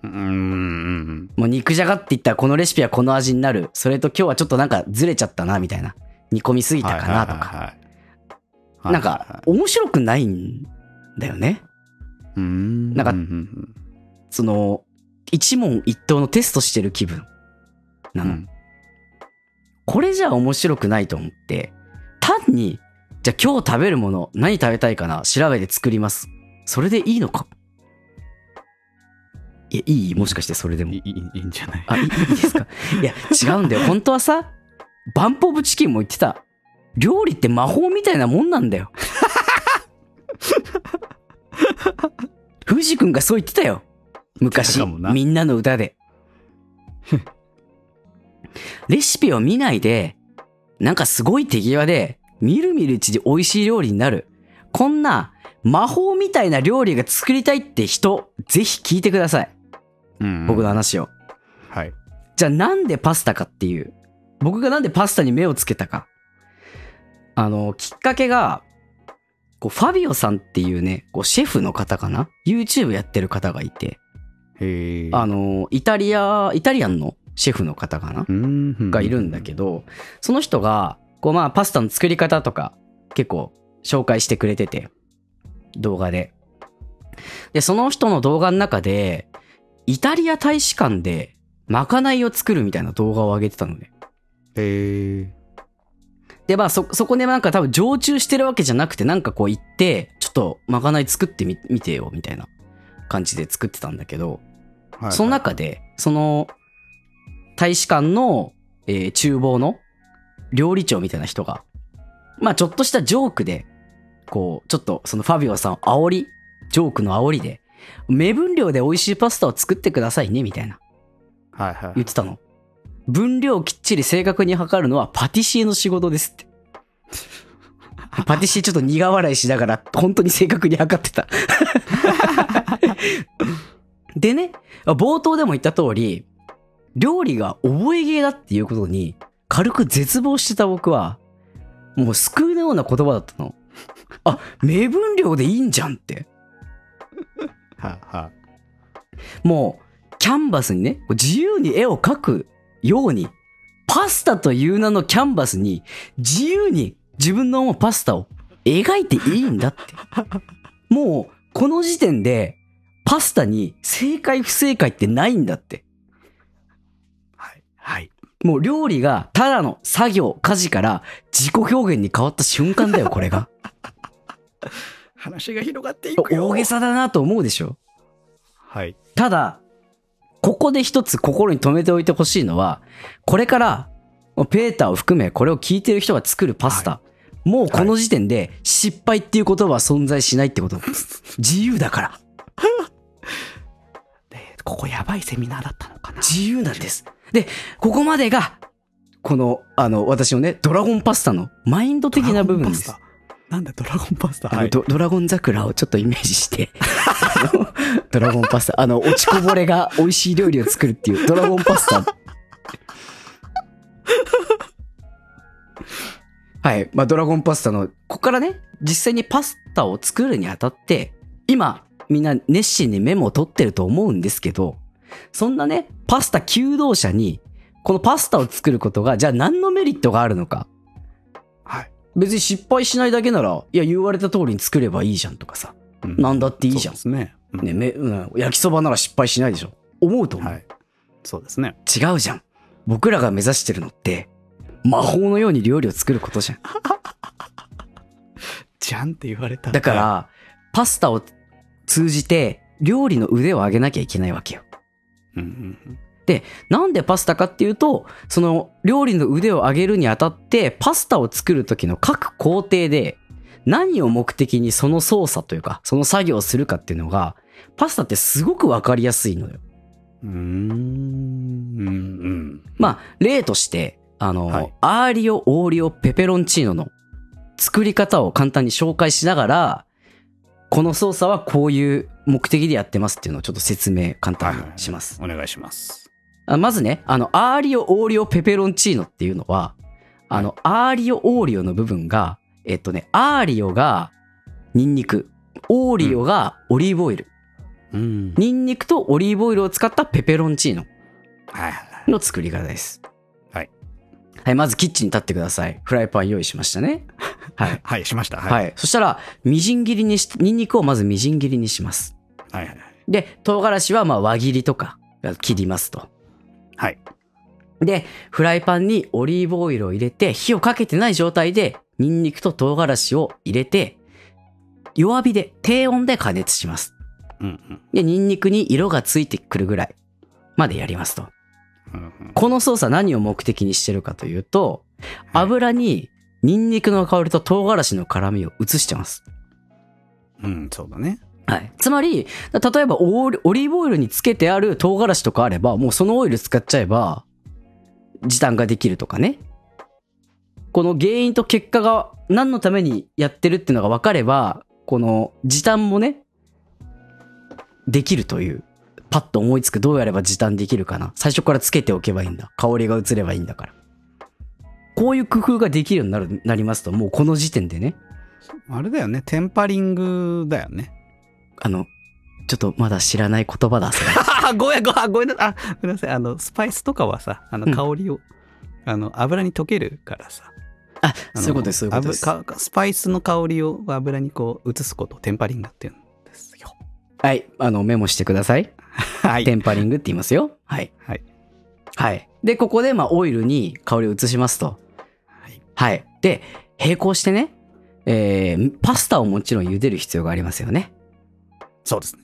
うん。うんうんうん。もう肉じゃがって言ったらこのレシピはこの味になる。それと今日はちょっとなんかずれちゃったな、みたいな。煮込みすぎたかなとか。なんか、面白くないんだよね。うーん。なんかううんその、一問一答のテストしてる気分なの。うんこれじゃ面白くないと思って、単に、じゃあ今日食べるもの、何食べたいかな？調べて作ります。それでいいのか？いや、いい？もしかしてそれでもい。いいいいんじゃない？あ、いいいいですか？*laughs* いや、違うんだよ。本当はさ、バンポーブチキンも言ってた。料理って魔法みたいなもんなんだよ。*laughs* 藤君がそう言ってたよ。昔、みんなの歌で。*laughs* レシピを見ないで、なんかすごい手際で、みるみるうちに美味しい料理になる。こんな魔法みたいな料理が作りたいって人、ぜひ聞いてください。うん僕の話を。はい。じゃあなんでパスタかっていう。僕がなんでパスタに目をつけたか。あの、きっかけが、こう、ファビオさんっていうね、こう、シェフの方かな ?YouTube やってる方がいて、へえ。あの、イタリア、イタリアンのシェフの方かな？うんがいるんだけど、その人が、こうまあパスタの作り方とか結構紹介してくれてて、動画で。で、その人の動画の中で、イタリア大使館でまかないを作るみたいな動画を上げてたのね。へえ。で、まあそ、そこでなんか多分常駐してるわけじゃなくてなんかこう行って、ちょっとまかない作ってみ、見てよみたいな感じで作ってたんだけど、はいその中で、その、大使館の、えー厨房の料理長みたいな人が、まあちょっとしたジョークで、こう、ちょっとそのファビオさんを煽り、ジョークの煽りで、目分量で美味しいパスタを作ってくださいね、みたいなはいはい。言ってたの。分量をきっちり正確に測るのはパティシエの仕事ですって。*laughs* パティシエちょっと苦笑いしながら、本当に正確に測ってた。*laughs* でね、冒頭でも言った通り、料理が覚え芸だっていうことに軽く絶望してた僕は、もう救いのような言葉だったの。*laughs* あ、目分量でいいんじゃんって。ははもう、キャンバスにね、自由に絵を描くように、パスタという名のキャンバスに、自由に自分の思うパスタを描いていいんだって。*laughs* もう、この時点で、パスタに正解不正解ってないんだって。はい。はい。もう料理がただの作業、家事から自己表現に変わった瞬間だよ、これが。*laughs* 話が広がってい大げさだなと思うでしょ？はい。ただ、ここで一つ心に留めておいてほしいのは、これから、ペーターを含めこれを聞いてる人が作るパスタ、もうこの時点で失敗っていう言葉は存在しないってこと。*laughs* 自由だから。で、ここやばいセミナーだったのかな自由なんです。で、ここまでが、この、あの、私のね、ドラゴンパスタのマインド的な部分です。なんだドラゴンパスタあのドドラゴン桜をちょっとイメージして、*laughs* ドラゴンパスタ、あの、落ちこぼれが美味しい料理を作るっていうドラゴンパスタ。*laughs* はい。まあ、ドラゴンパスタの、ここからね、実際にパスタを作るにあたって、今、みんな熱心にメモを取ってると思うんですけど、そんなね、パスタ求道者に、このパスタを作ることが、じゃあ何のメリットがあるのか。はい。別に失敗しないだけなら、いや、言われた通りに作ればいいじゃんとかさ。うんなんだっていいじゃんそうですね。うんね、め、うん、焼きそばなら失敗しないでしょ。思うと思う。はい。そうですね。違うじゃん。僕らが目指してるのって、魔法のように料理を作ることじゃん。*laughs* じゃんって言われただから、パスタを通じて、料理の腕を上げなきゃいけないわけよ。うんうんうんなんでパスタかっていうと、その料理の腕を上げるにあたって、パスタを作る時の各工程で、何を目的にその操作というか、その作業をするかっていうのが、パスタってすごくわかりやすいのよ。うーん。うんうん。まあ、例として、あの、はいアーリオ、オーリオ、ペペロンチーノの作り方を簡単に紹介しながら、この操作はこういう目的でやってますっていうのをちょっと説明簡単にします。お願いします。あまずね、あの、アーリオ、オーリオ、ペペロンチーノっていうのは、あの、アーリオ、オーリオの部分が、えっとね、アーリオがニンニク、オーリオがオリーブオイル、うん。ニンニクとオリーブオイルを使ったペペロンチーノはいはい。の作り方です。はい。はい、まずキッチンに立ってください。フライパン用意しましたね。*laughs* はい。はい、しました。はい。はい。そしたら、みじん切りにし、ニンニクをまずみじん切りにします。はいはい。で、唐辛子はまあ輪切りとか切りますと。はい。で、フライパンにオリーブオイルを入れて、火をかけてない状態で、ニンニクと唐辛子を入れて、弱火で、低温で加熱します。うんうんで、ニンニクに色がついてくるぐらいまでやりますと。この操作何を目的にしてるかというと、油にニンニクの香りと唐辛子の辛みを移してます。うん、そうだね。はい。つまり、例えばオリオリーブオイルにつけてある唐辛子とかあれば、もうそのオイル使っちゃえば、時短ができるとかね。この原因と結果が何のためにやってるっていうのが分かれば、この時短もね、できるという。パッと思いつくどうやれば時短できるかな。最初からつけておけばいいんだ。香りが移ればいいんだから。こういう工夫ができるようになる、なりますと、もうこの時点でね、あれだよね。テンパリングだよね。あの、ちょっとまだ知らない言葉だ、それ。あ、ごめん、ごめん、ごめんなさい。あ、ごめんなさい。あの、スパイスとかはさ、あの、うん香りを、あの、油に溶けるからさ。あ、あのそういうことです、そういうことです。スパイスの香りを油にこう、移すことをテンパリングって言うんですよ。はい、あの、メモしてください。はテンパリングって言いますよ。はい。はい。はい。で、ここで、まあ、オイルに香りを移しますと。はい。はい。で、並行してね、えー、パスタをもちろん茹でる必要がありますよね。そうですね。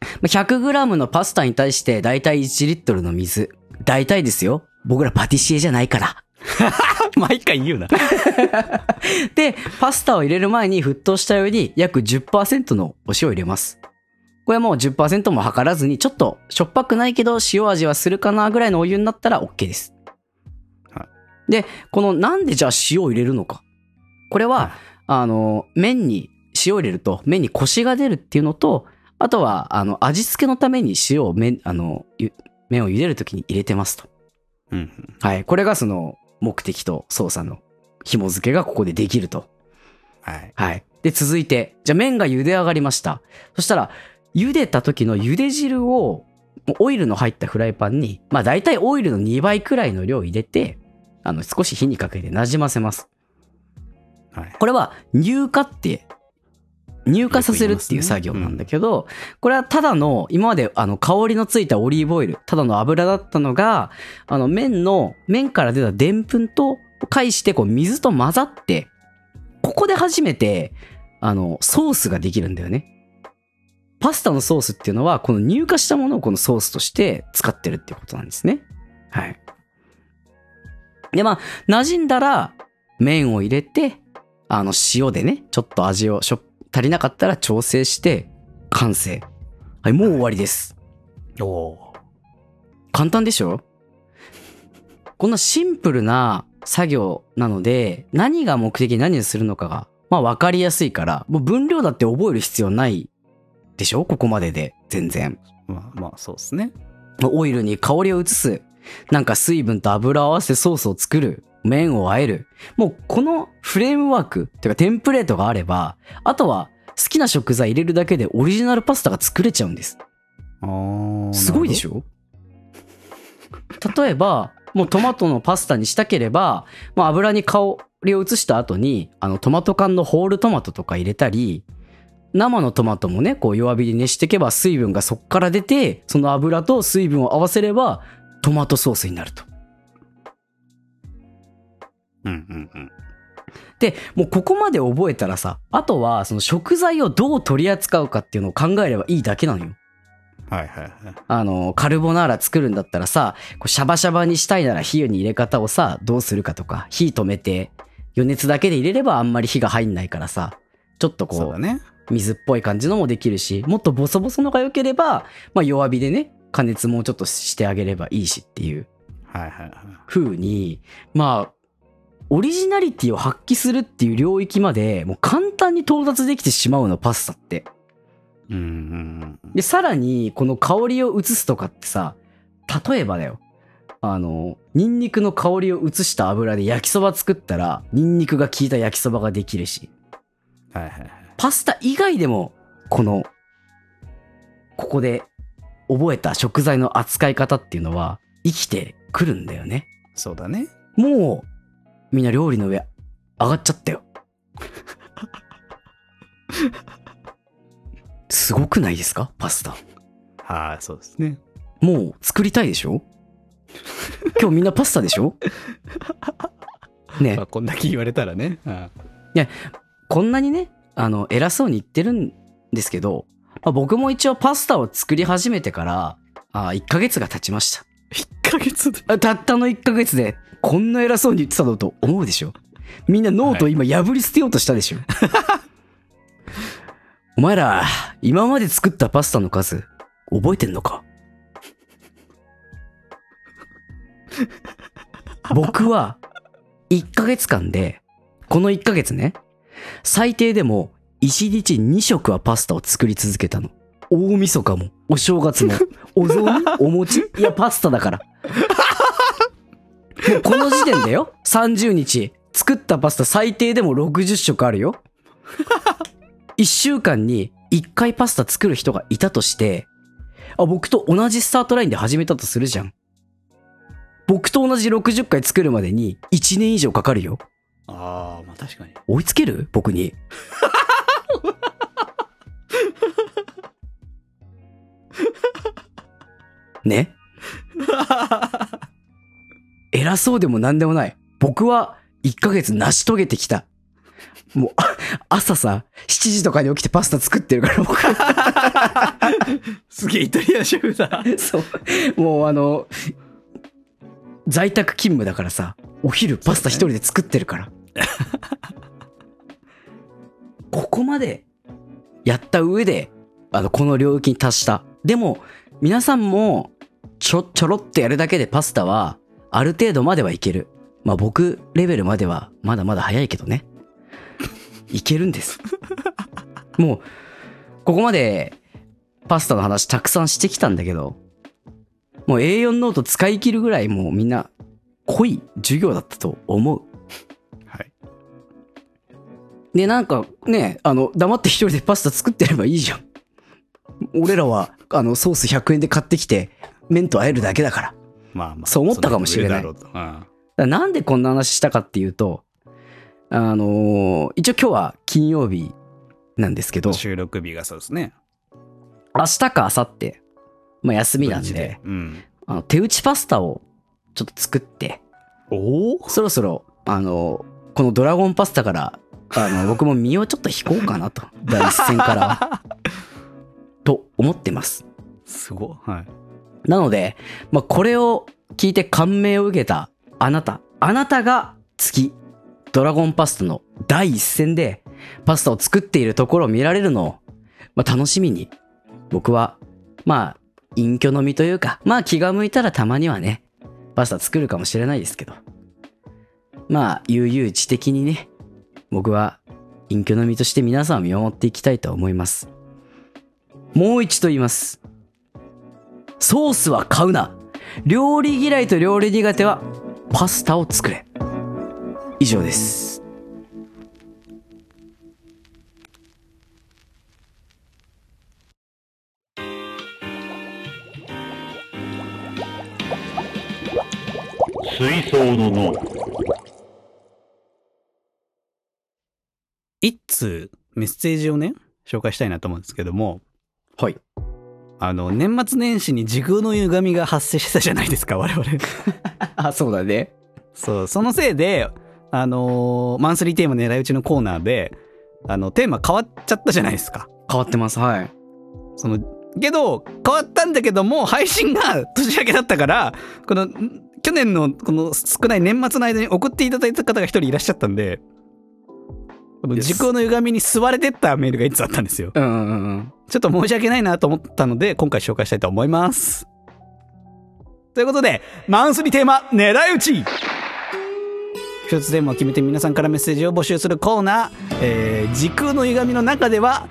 まあ 100g のパスタに対して、だいたい1リットルの水。大体ですよ。僕らパティシエじゃないから。*laughs* 毎回言うな。*laughs* で、パスタを入れる前に沸騰したように約10%のお塩を入れます。これはもう10%も測らずに、ちょっとしょっぱくないけど塩味はするかなぐらいのお湯になったら OK です。はで、このなんでじゃあ塩を入れるのか。これは、はいあの、麺に塩を入れると麺にコシが出るっていうのと、あとは、あの、味付けのために塩を麺、あの、ゆ麺を茹でるときに入れてますと。うん。はい。これがその目的と操作の紐付けがここでできると。はい。はい。で、続いて、じゃあ麺が茹で上がりました。そしたら、茹でた時の茹で汁を、オイルの入ったフライパンに、まあ大体オイルの2倍くらいの量入れて、あの、少し火にかけて馴染ませます。はい。これは乳化って、乳化させるっていう作業なんだけど、これはただの、今まであの香りのついたオリーブオイル、ただの油だったのが、あの麺の、麺から出たでんぷんと、返してこう水と混ざって、ここで初めて、あの、ソースができるんだよね。パスタのソースっていうのは、この乳化したものをこのソースとして使ってるっていうことなんですね。はい。で、まあ、馴染んだら、麺を入れて、あの、塩でね、ちょっと味をしょ、足りなかったら調整して、完成。はい、もう終わりです。おお簡単でしょ？こんなシンプルな作業なので、何が目的何をするのかが、まあ分かりやすいから、もう分量だって覚える必要ないでしょ？ここまでで、全然。ー。まあまあ、そうですね。オイルに香りを移す。なんか水分と油を合わせてソースを作る。麺を和える。もうこのフレームワーク、てかテンプレートがあれば、あとは好きな食材入れるだけでオリジナルパスタが作れちゃうんです。あーすごいでしょ？例えば、もうトマトのパスタにしたければ、もう油に香りを移した後に、あのトマト缶のホールトマトとか入れたり、生のトマトもね、こう弱火で熱していけば水分がそこから出て、その油と水分を合わせればトマトソースになると。うんうんうん。で、もうここまで覚えたらさ、あとはその食材をどう取り扱うかっていうのを考えればいいだけなのよ。はいはいはい。あの、カルボナーラ作るんだったらさ、こうシャバシャバにしたいなら火に入れ方をさ、どうするかとか、火止めて、余熱だけで入れればあんまり火が入んないからさ、ちょっとこう、そうだね。水っぽい感じのもできるし、もっとボソボソのが良ければ、まあ弱火でね、加熱もうちょっとしてあげればいいしっていうはいはいはい。風に、まあ、オリジナリティを発揮するっていう領域まで、もう簡単に到達できてしまうの、パスタって。うん。で、さらに、この香りを移すとかってさ、例えばだよ。あの、ニンニクの香りを移した油で焼きそば作ったら、ニンニクが効いた焼きそばができるし、はいはいはい。パスタ以外でも、この、ここで覚えた食材の扱い方っていうのは、生きてくるんだよね。そうだね。もう、みんな料理の上、上がっちゃったよ。*laughs* すごくないですか？パスタ。はい、そうですね。もう作りたいでしょ？今日みんなパスタでしょ？*laughs* ねまあ、こんだけ言われたらね。うんこんなにね、あの、偉そうに言ってるんですけど、まあ、僕も一応パスタを作り始めてから、あ1ヶ月が経ちました。1ヶ月で？あたったの1ヶ月で、こんな偉そうに言ってたのと思うでしょ？みんなノートを今破り捨てようとしたでしょ、*laughs* お前ら、今まで作ったパスタの数、覚えてんのか？僕は、1ヶ月間で、この1ヶ月ね、最低でも、1日2食はパスタを作り続けたの。大晦日も、お正月も、*laughs* お雑煮お餅いや、パスタだから。*laughs* もうこの時点でよ、30日、作ったパスタ最低でも60食あるよ。1週間に1回パスタ作る人がいたとして、あ、僕と同じスタートラインで始めたとするじゃん。僕と同じ60回作るまでに1年以上かかるよ。ああ、まあ確かに。追いつける？僕に？*laughs* ね？偉そうでも何でもない。僕は1ヶ月成し遂げてきた。もう、あ *laughs* 朝さ、7時とかに起きてパスタ作ってるから、僕。*laughs* すげえイタリアンシェフだ。そう。もうあの、在宅勤務だからさ、お昼パスタ一人で作ってるから。ここまでやった上で、あの、この領域に達した。でも、皆さんも、ちょ、ちょろっとやるだけでパスタは、ある程度まではいける。まあ僕レベルまでは、まだまだ早いけどね。いけるんです。もう、ここまでパスタの話たくさんしてきたんだけど、もう A4 ノート使い切るぐらいもうみんな濃い授業だったと思う。はい。で、なんかね、あの、黙って一人でパスタ作ってればいいじゃん。俺らは、あの、ソース100円で買ってきて、麺と和えるだけだから。まあまあ。そう思ったかもしれないうんなんでこんな話したかっていうと、あのー一応今日は金曜日なんですけど、収録日がそうですね。明日か明後日、まあ休みなん土日で、うん。あの手打ちパスタをちょっと作って、おおそろそろ、あの、このドラゴンパスタから、あの、僕も身をちょっと引こうかなと。*laughs* 第一線から。と思ってます。すごい。はい。なので、まあ、これを聞いて感銘を受けたあなた、あなたが月、ドラゴンパスタの第一線でパスタを作っているところを見られるのを、まあ、楽しみに、僕は、まあ、隠居の身というか、まあ気が向いたらたまにはね、パスタ作るかもしれないですけど、まあ、悠々自適にね、僕は隠居の身として皆さんを見守っていきたいと思います。もう一度言います。ソースは買うな。料理嫌いと料理苦手はパスタを作れ。以上です。水槽の脳一通メッセージをね、紹介したいなと思うんですけども、はい。あの、年末年始に時空の歪みが発生してたじゃないですか、*laughs* 我々。あ、そうだね。そう、そのせいで、あのーマンスリーテーマ狙い撃ちのコーナーで、あの、テーマ変わっちゃったじゃないですか。変わってます。はい。その、けど、変わったんだけども、配信が *laughs* 年明けだったから、この、ん去年のこの少ない年末の間に送っていただいた方が一人いらっしゃったんで、時空の歪みに吸われてったメールがいつあったんですよ。うんうんうん。ちょっと申し訳ないなと思ったので、今回紹介したいと思います。ということで、マンスリーテーマ、狙い撃ち一つテーマを決めて皆さんからメッセージを募集するコーナー、えー時空の歪みの中では、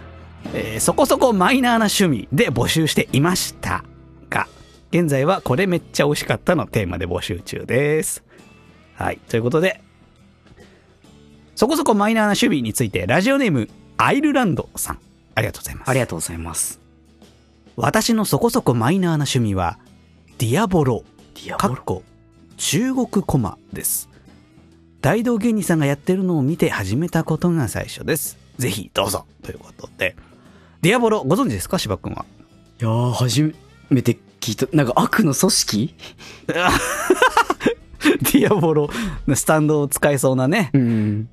えーそこそこマイナーな趣味で募集していましたが、現在はこれめっちゃ美味しかったのテーマで募集中です。はい。ということで、そこそこマイナーな趣味について、ラジオネーム、アイルランドさん、ありがとうございます。ありがとうございます。私のそこそこマイナーな趣味は、ディアボロ、ディアかっこ中国コマです。大道芸人さんがやってるのを見て始めたことが最初です。ぜひどうぞということで。ディアボロご存知ですか？芝君は。いやー、初めて聞いた。なんか悪の組織？*laughs* ディアボロのスタンドを使いそうなね、うん。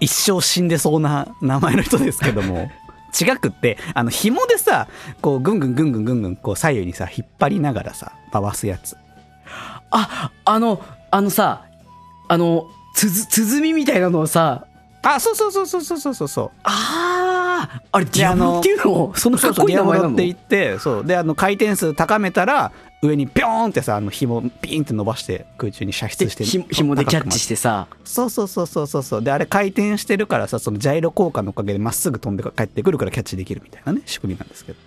一生死んでそうな名前の人ですけども。*laughs* 違くって、あの、紐でさ、こう、ぐんぐんぐんぐんぐんぐん、こう、左右にさ、引っ張りながらさ、回すやつ。あ、あの、あのさ、あの、つづ、鼓みたいなのをさ、あ、そうそうそうそうそうそうそう。あー、あれ、ディアであのボロっていうのそのかっこいい名前なの？ディアボロって言ってそうであの回転数高めたら上にピョーンってさあの紐ピーンって伸ばして空中に射出してひ紐でキャッチしててさ、そうそうそうそうそうそう。であれ回転してるからさそのジャイロ効果のおかげでまっすぐ飛んで帰ってくるからキャッチできるみたいなね仕組みなんですけど。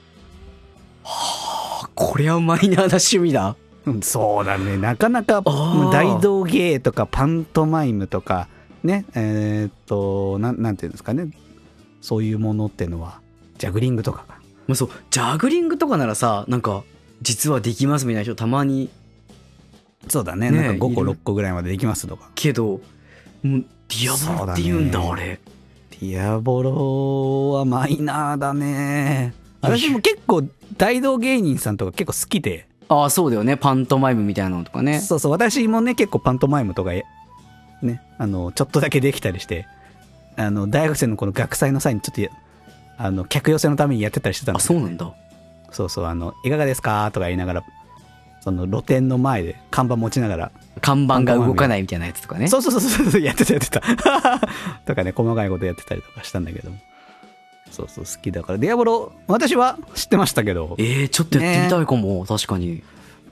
これはマイナーな趣味だ。うんそうだね。なかなかー。大道芸とかパントマイムとかねえーっとなんなんていうんですかね。そういうものっていうのはジャグリングとかか。まあ、そう、ジャグリングとかならさ、なんか、実はできますみたいな人たまに、そうだねねなんか5個いる6個ぐらいまでできますとかけど、もうディアボロって言うんだ、ねあれ。ディアボロはマイナーだね。私も結構大道芸人さんとか結構好きで、ああ、そうだよね。パントマイムみたいなのとかね。そうそう、私もね、結構パントマイムとか、ね、あの、ちょっとだけできたりして、あの、大学生のこの学祭の際にちょっとや、あの、客寄せのためにやってたりしてたんあ、そうなんだ。そうそう、あの、いかがですか？とか言いながら、その露店の前で看板持ちながら、看板が動かないみたいなやつとかね。そうそうそうそうやってたやってた。*laughs* とかね、細かいことやってたりとかしたんだけども。そうそう、好きだから。ディアボロ、私は知ってましたけど、えー、ちょっとやってみたいかも、確かに。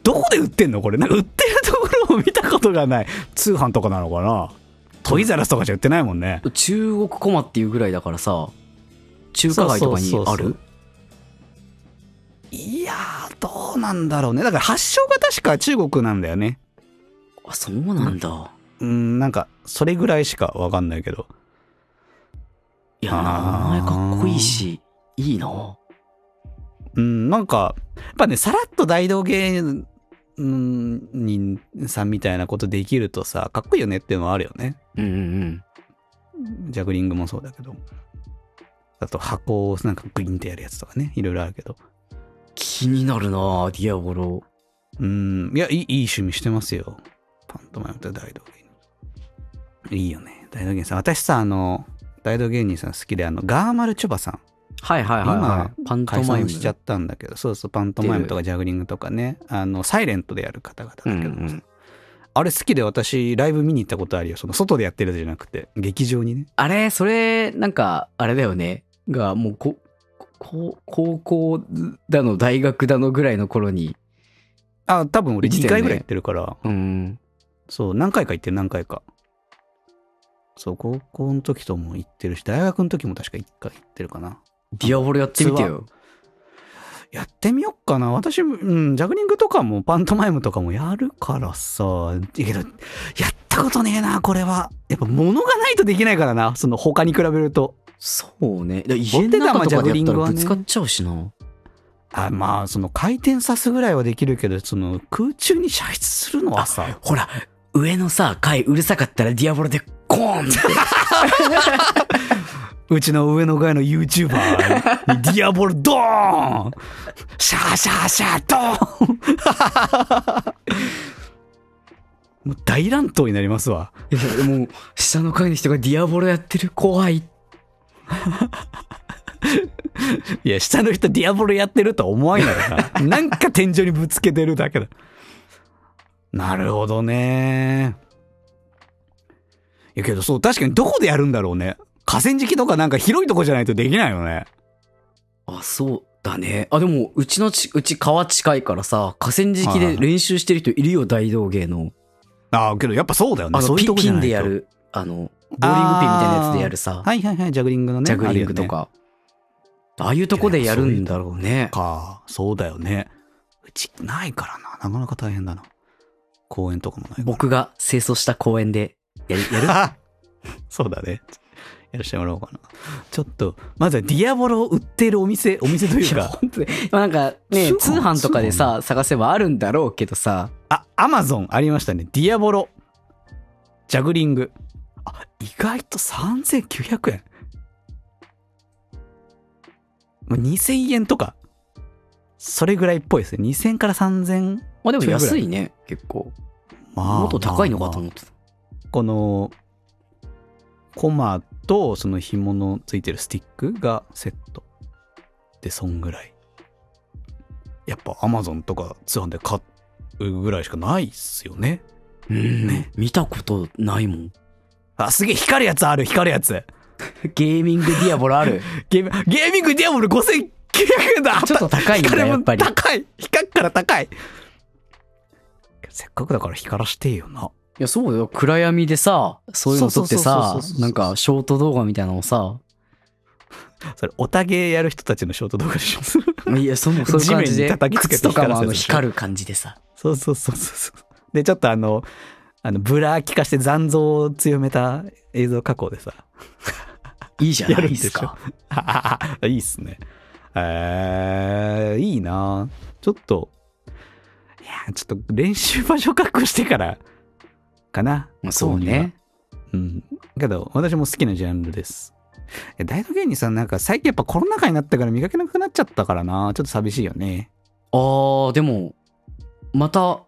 どこで売ってんの？これ。なんか売ってるところを見たことがない。通販とかなのかな？トイザラスとかじゃ売ってないもんね。中国コマっていうぐらいだからさ、中華街とかにある？いやー、どうなんだろうね。だから発祥が確か中国なんだよね。あ、そうなんだ。うん、なんか、それぐらいしかわかんないけど。いや、名前かっこいいし、いいな。うん、なんか、やっぱね、さらっと大道芸人さんみたいなことできるとさ、かっこいいよねっていうのはあるよね。うんうんジャグリングもそうだけど。あと箱をなんかグインってやるやつとかね、いろいろあるけど。気になるなディアボロ。うん、いや、いいいい趣味してますよ。パントマイムと大道芸人。いいよね。大道芸人さん。私さ、あの、大道芸人さん好きで、あの、が〜まるちょばさん。はいはいはい、はい。パントマイム。解散しちゃったんだけど、そうそう、パントマイムとかジャグリングとかね、あの、サイレントでやる方々だけど、うんうんあれ好きで私、ライブ見に行ったことあるよ。その、外でやってるじゃなくて、劇場にね。あれ、それ、なんか、あれだよね。が、もうこ、こ高校だの、大学だのぐらいの頃に。あ、多分俺2行ってたよね回ぐらい行ってるから、うん。そう、何回か行ってる、何回か。そう、高校の時とも行ってるし、大学の時も確か1回行ってるかな。ディアボロやってみてよ。やってみよっかな。私、うん、ジャグリングとかもパントマイムとかもやるからさ。けど、やったことねえな、これは。やっぱ物がないとできないからな。その他に比べると。そうね。だ家の中とかでやったらぶつかっちゃうしな。あまあ、その回転さすぐらいはできるけど、その空中に射出するのはさ。ほら、上のさ、階うるさかったらディアボロでコーンって。*laughs* うちの上の階の YouTuber にディアボロドーンシャーシャーシャードーン *laughs* もう大乱闘になりますわ。いやでも、下の階の人がディアボロやってる怖い。*laughs* いや、下の人ディアボロやってるとは思わんやろな。*laughs* なんか天井にぶつけてるだけだ。なるほどね。いやけどそう、確かにどこでやるんだろうね。河川敷とかなんか広いとこじゃないとできないよね。あ、そうだね。あ、でも、うちのち、うち川近いからさ、河川敷で練習してる人いるよ、大道芸の。ああ、けどやっぱそうだよね。あの、そういうとこじゃないとでやる、あの、ボーリングピンみたいなやつでやるさ、はいはいはい、ジャグリングのね。ジャグリングとか。ああいうとこでやるんだろうね。か、そうだよね。うちないからな。なかなか大変だな。公園とかもないから。僕が清掃した公園でやる、やる？あ *laughs* そうだね。やらせてもらおうかな。ちょっと、まずはディアボロを売ってるお店、お店というか、本当に。まあなんかね、通販通販とかでさ、探せばあるんだろうけどさ、あ、アマゾンありましたね。ディアボロ。ジャグリング。あ、意外と3900円。まあ、2000円とか。それぐらいっぽいですね。2000から3000。まあでも安いね、結構。まもっと高いのかとまあ思ってた。この、コマとその紐のついてるスティックがセット。で、そんぐらい。やっぱアマゾンとか通販で買うぐらいしかないっすよね。うんね見たことないもん。あ、すげえ光るやつある、光るやつ。ゲーミングディアボロある？*laughs* ゲーム、ゲーミングディアボル5900円だちょっと高いんだやっぱり高い光っから高いせっかくだから光らしてよな。いや、そうだよ。暗闇でさ、そういうの撮ってさなんかショート動画みたいなのをさ、それ、おたげやる人たちのショート動画でしょ。いや、そのそういう感じ地面で、に叩きつけて光らせる光る感じでさ。そうそうそうそうそう。で、ちょっとあの、あの、ブラー効かして残像を強めた映像加工でさ。いいじゃないですか。いいっすね。えー、いいなちょっと、いや、ちょっと練習場所確保してから、かな。まあそうね。うん。けど、私も好きなジャンルです。え大道芸人さんなんか最近やっぱコロナ禍になったから見かけなくなっちゃったからなちょっと寂しいよね。あー、でも、また、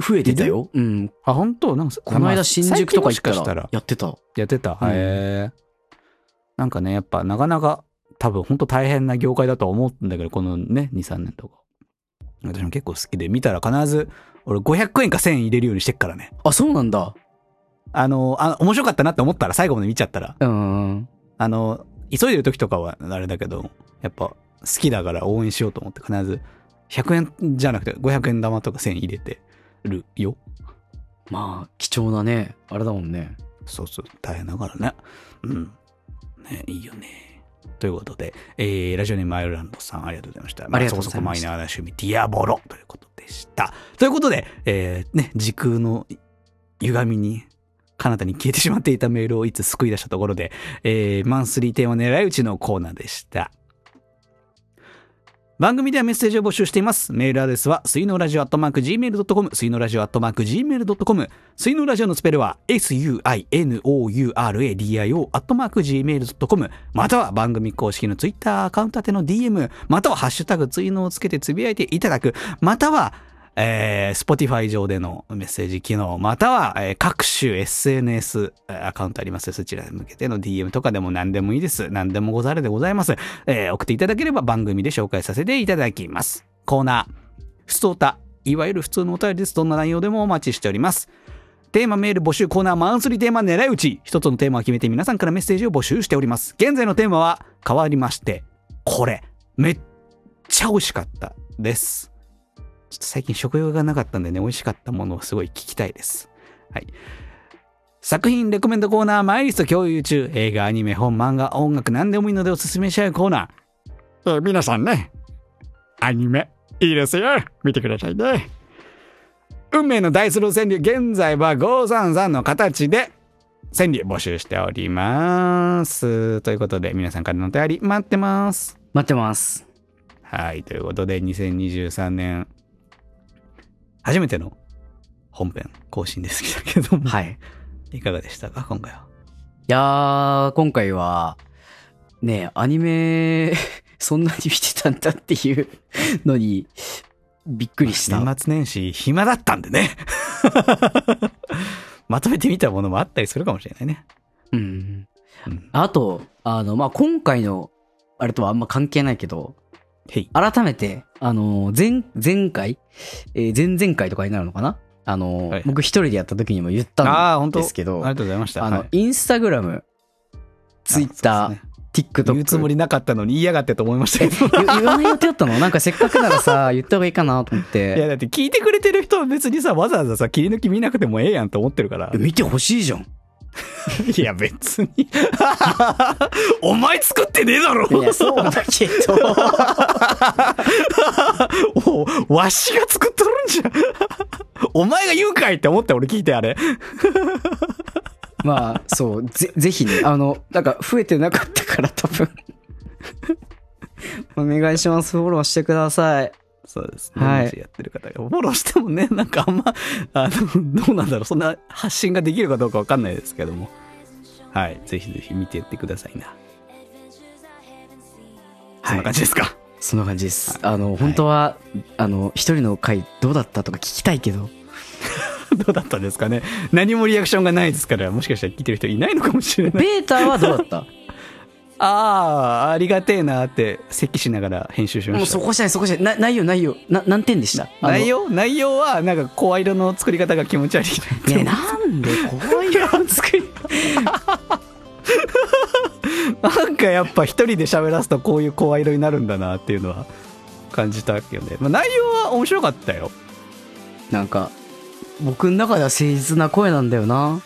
増えてたよ。うん。あ、本当？なんか、このまあ間新宿とか行ったたらら、やってた。やってた。うんへえ。なんかね、やっぱなかなか多分本当大変な業界だとは思うんだけど、このね、2、3年とか。私も結構好きで、見たら必ず、俺500円か1000円入れるようにしてっからね。あ、そうなんだ。あの、あ面白かったなって思ったら最後まで見ちゃったら。うん。あの、急いでる時とかはあれだけど、やっぱ好きだから応援しようと思って必ず100円じゃなくて500円玉とか1000円入れてるよ。まあ、貴重なね、あれだもんね。そうそう、大変だからね。うん。ね、いいよね。ということで、えー、ラジオネームアイルランドさんありがとうございました。ありがとうございましたそこそこマイナーな趣味、ディアボロということでした。ということで、えー、ね、時空の歪みに、彼方に消えてしまっていたメールをいつ救い出したところで、えー、マンスリーテーマ狙い撃ちのコーナーでした。番組ではメッセージを募集しています。メールアドレスは、水のラジオアットマーク Gmail.com、水のラジオアットマーク Gmail.com、水のラジオのスペルは、suinouradio アットマーク Gmail.com、または番組公式の Twitter アカウント宛ての DM、またはハッシュタグ水のをつけてつぶやいていただく、または、えー、Spotify 上でのメッセージ機能、または、えー各種 SNS アカウントありますそちらに向けての DM とかでも何でもいいです。何でもござるでございます。えー送っていただければ番組で紹介させていただきます。コーナー、ふつおた、いわゆる普通のお便りです。どんな内容でもお待ちしております。テーマメール募集コーナーマンスリーテーマ狙い撃ち。一つのテーマを決めて皆さんからメッセージを募集しております。現在のテーマは変わりまして、これ、めっちゃ美味しかったです。ちょっと最近食欲がなかったんでね、美味しかったものをすごい聞きたいです。はい。作品レコメンドコーナー、マイリスト共有中、映画、アニメ、本、漫画、音楽、何でもいいのでおすすめしちゃうコーナー。えー皆さんね、アニメ、いいですよ。見てくださいね。運命の大スロー川柳、現在は533の形で、川柳募集しております。ということで、皆さんからのお便り待ってます。待ってます。はい、ということで、2023年、初めての本編更新ですけども、はい。いかがでしたか、今回は？いやー、今回は、ねアニメ、*laughs* そんなに見てたんだっていうのに、びっくりした。年末年始、暇だったんでね。*laughs* まとめてみたものもあったりするかもしれないね。うん。うん。あと、あの、まあ、今回の、あれとはあんま関係ないけど。改めて、あの、前、前回、えー前々回とかになるのかな？あの、はい僕一人でやった時にも言ったんですけど、ありがとうございました。あの、はいインスタグラム、ツイッター、ね TikTok。言うつもりなかったのに言いやがってと思いましたけど。言言わない予定だったの？なんかせっかくならさ、*laughs* 言った方がいいかなと思っいや、て。だって聞いてくれてる人は別にさ、わざわざさ、切り抜き見なくてもええやんと思ってるから。見てほしいじゃん。*laughs* いや、別に。*laughs* お前作ってねえだろいや、そうだけど。*laughs* おわしが作っとるんじゃん。お前が言うかいって思った俺聞いてあれ。まあ、そう、ぜ、ぜひね、あの、なんか増えてなかったから多分。お願いします。フォローしてください。そうですね。はいもしやってる方が。フォローしてもね、*laughs* なんかあんま、あの、どうなんだろう。そんな発信ができるかどうかわかんないですけども。はい。ぜひぜひ見てやってくださいな。そんな感じですか？そんな感じです。あの、本当は、あの、一人の回どうだったとか聞きたいけど、*laughs* どうだったんですかね？何もリアクションがないですから、もしかしたら聞いてる人いないのかもしれない。ベータはどうだった？*laughs* ああ、ありがてえなって、咳しながら編集しました。もうそこじゃない、そこじゃない。な内容、内容。な、何点でした？内容内容は、なんか声色の作り方が気持ち悪い。ねなんでこういうの作り。*laughs* なんかやっぱ一人で喋らすとこういう声色になるんだなっていうのは感じたけどね。まあ、内容は面白かったよ。なんか、僕の中では誠実な声なんだよな。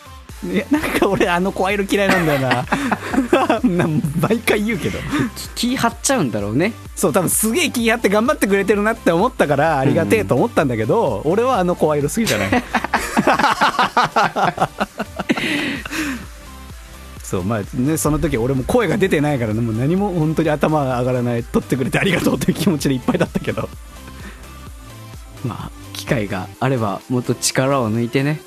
いや、なんか俺あの声色嫌いなんだよな。*laughs* な毎回言うけど。気張っちゃうんだろうね。そう、多分すげえ気張って頑張ってくれてるなって思ったからありがてえと思ったんだけど、俺はあの声色好きじゃない。*laughs* そうまあねその時俺も声が出てないからねもう何も本当に頭が上がらない撮ってくれてありがとうという気持ちでいっぱいだったけどまあ、機会があれば、もっと力を抜いてね。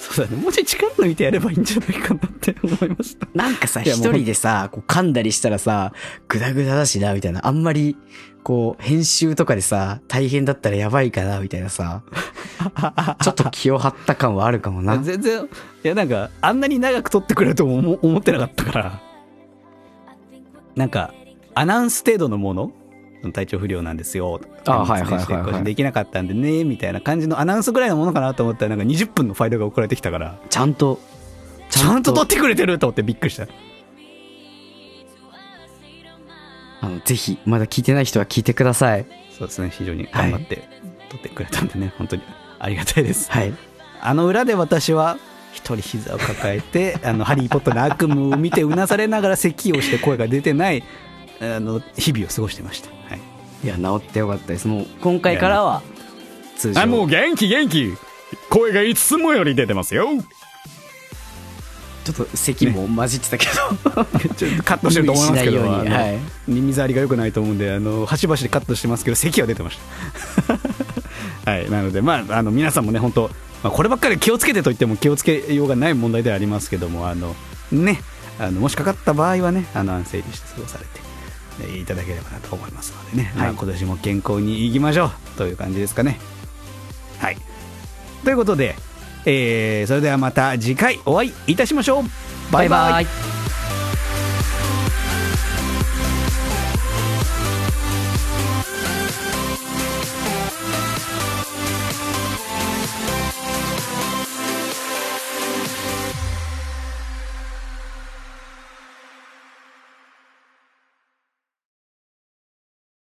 そうだねもうちょい力抜いてやればいいんじゃないかなって思いましたなんかさ、一人でさ、こう噛んだりしたらさ、グダグダだしな、みたいな。あんまり、こう、編集とかでさ、大変だったらやばいかな、みたいなさ。*laughs* ちょっと気を張った感はあるかもな。全然いやなんかあんなに長く撮ってくれると思ってなかったからなんかアナウンス程度のもの体調不良なんですよ。あはいはいはいできなかったんでねみたいな感じのアナウンスぐらいのものかなと思ったらなんか20分のファイルが送られてきたから。ちゃんと、ちゃんと。撮ってくれてると思ってびっくりした。あの、ぜひ、まだ聞いてない人は聞いてください。そうですね。非常に頑張って撮ってくれたんでね、本当にありがたいです。はい。あの裏で私は一人膝を抱えて *laughs* あのハリー・ポッターの悪夢を見てうなされながら咳をして声が出てないあの日々を過ごしてました、はい、いや治ってよかったです。もう今回からは通常。あもう元気元気。声がいつもより出てますよ。ちょっと咳も混じってたけど、*laughs* ちょっとカットしてると思いますけどはい。耳障りが良くないと思うんであの端々でカットしてますけど咳は出てました。*laughs* はいなのでまああの皆さんもね本当、まあ、こればっかり気をつけてと言っても気をつけようがない問題ではありますけどもあのねあのもしかかった場合はねあの安静にして過ごされて。えーいただければなと思いますのでね、まあ、今年も健康にいきましょうという感じですかね。はい。ということで、えーそれではまた次回お会いいたしましょう。バイバイ。イ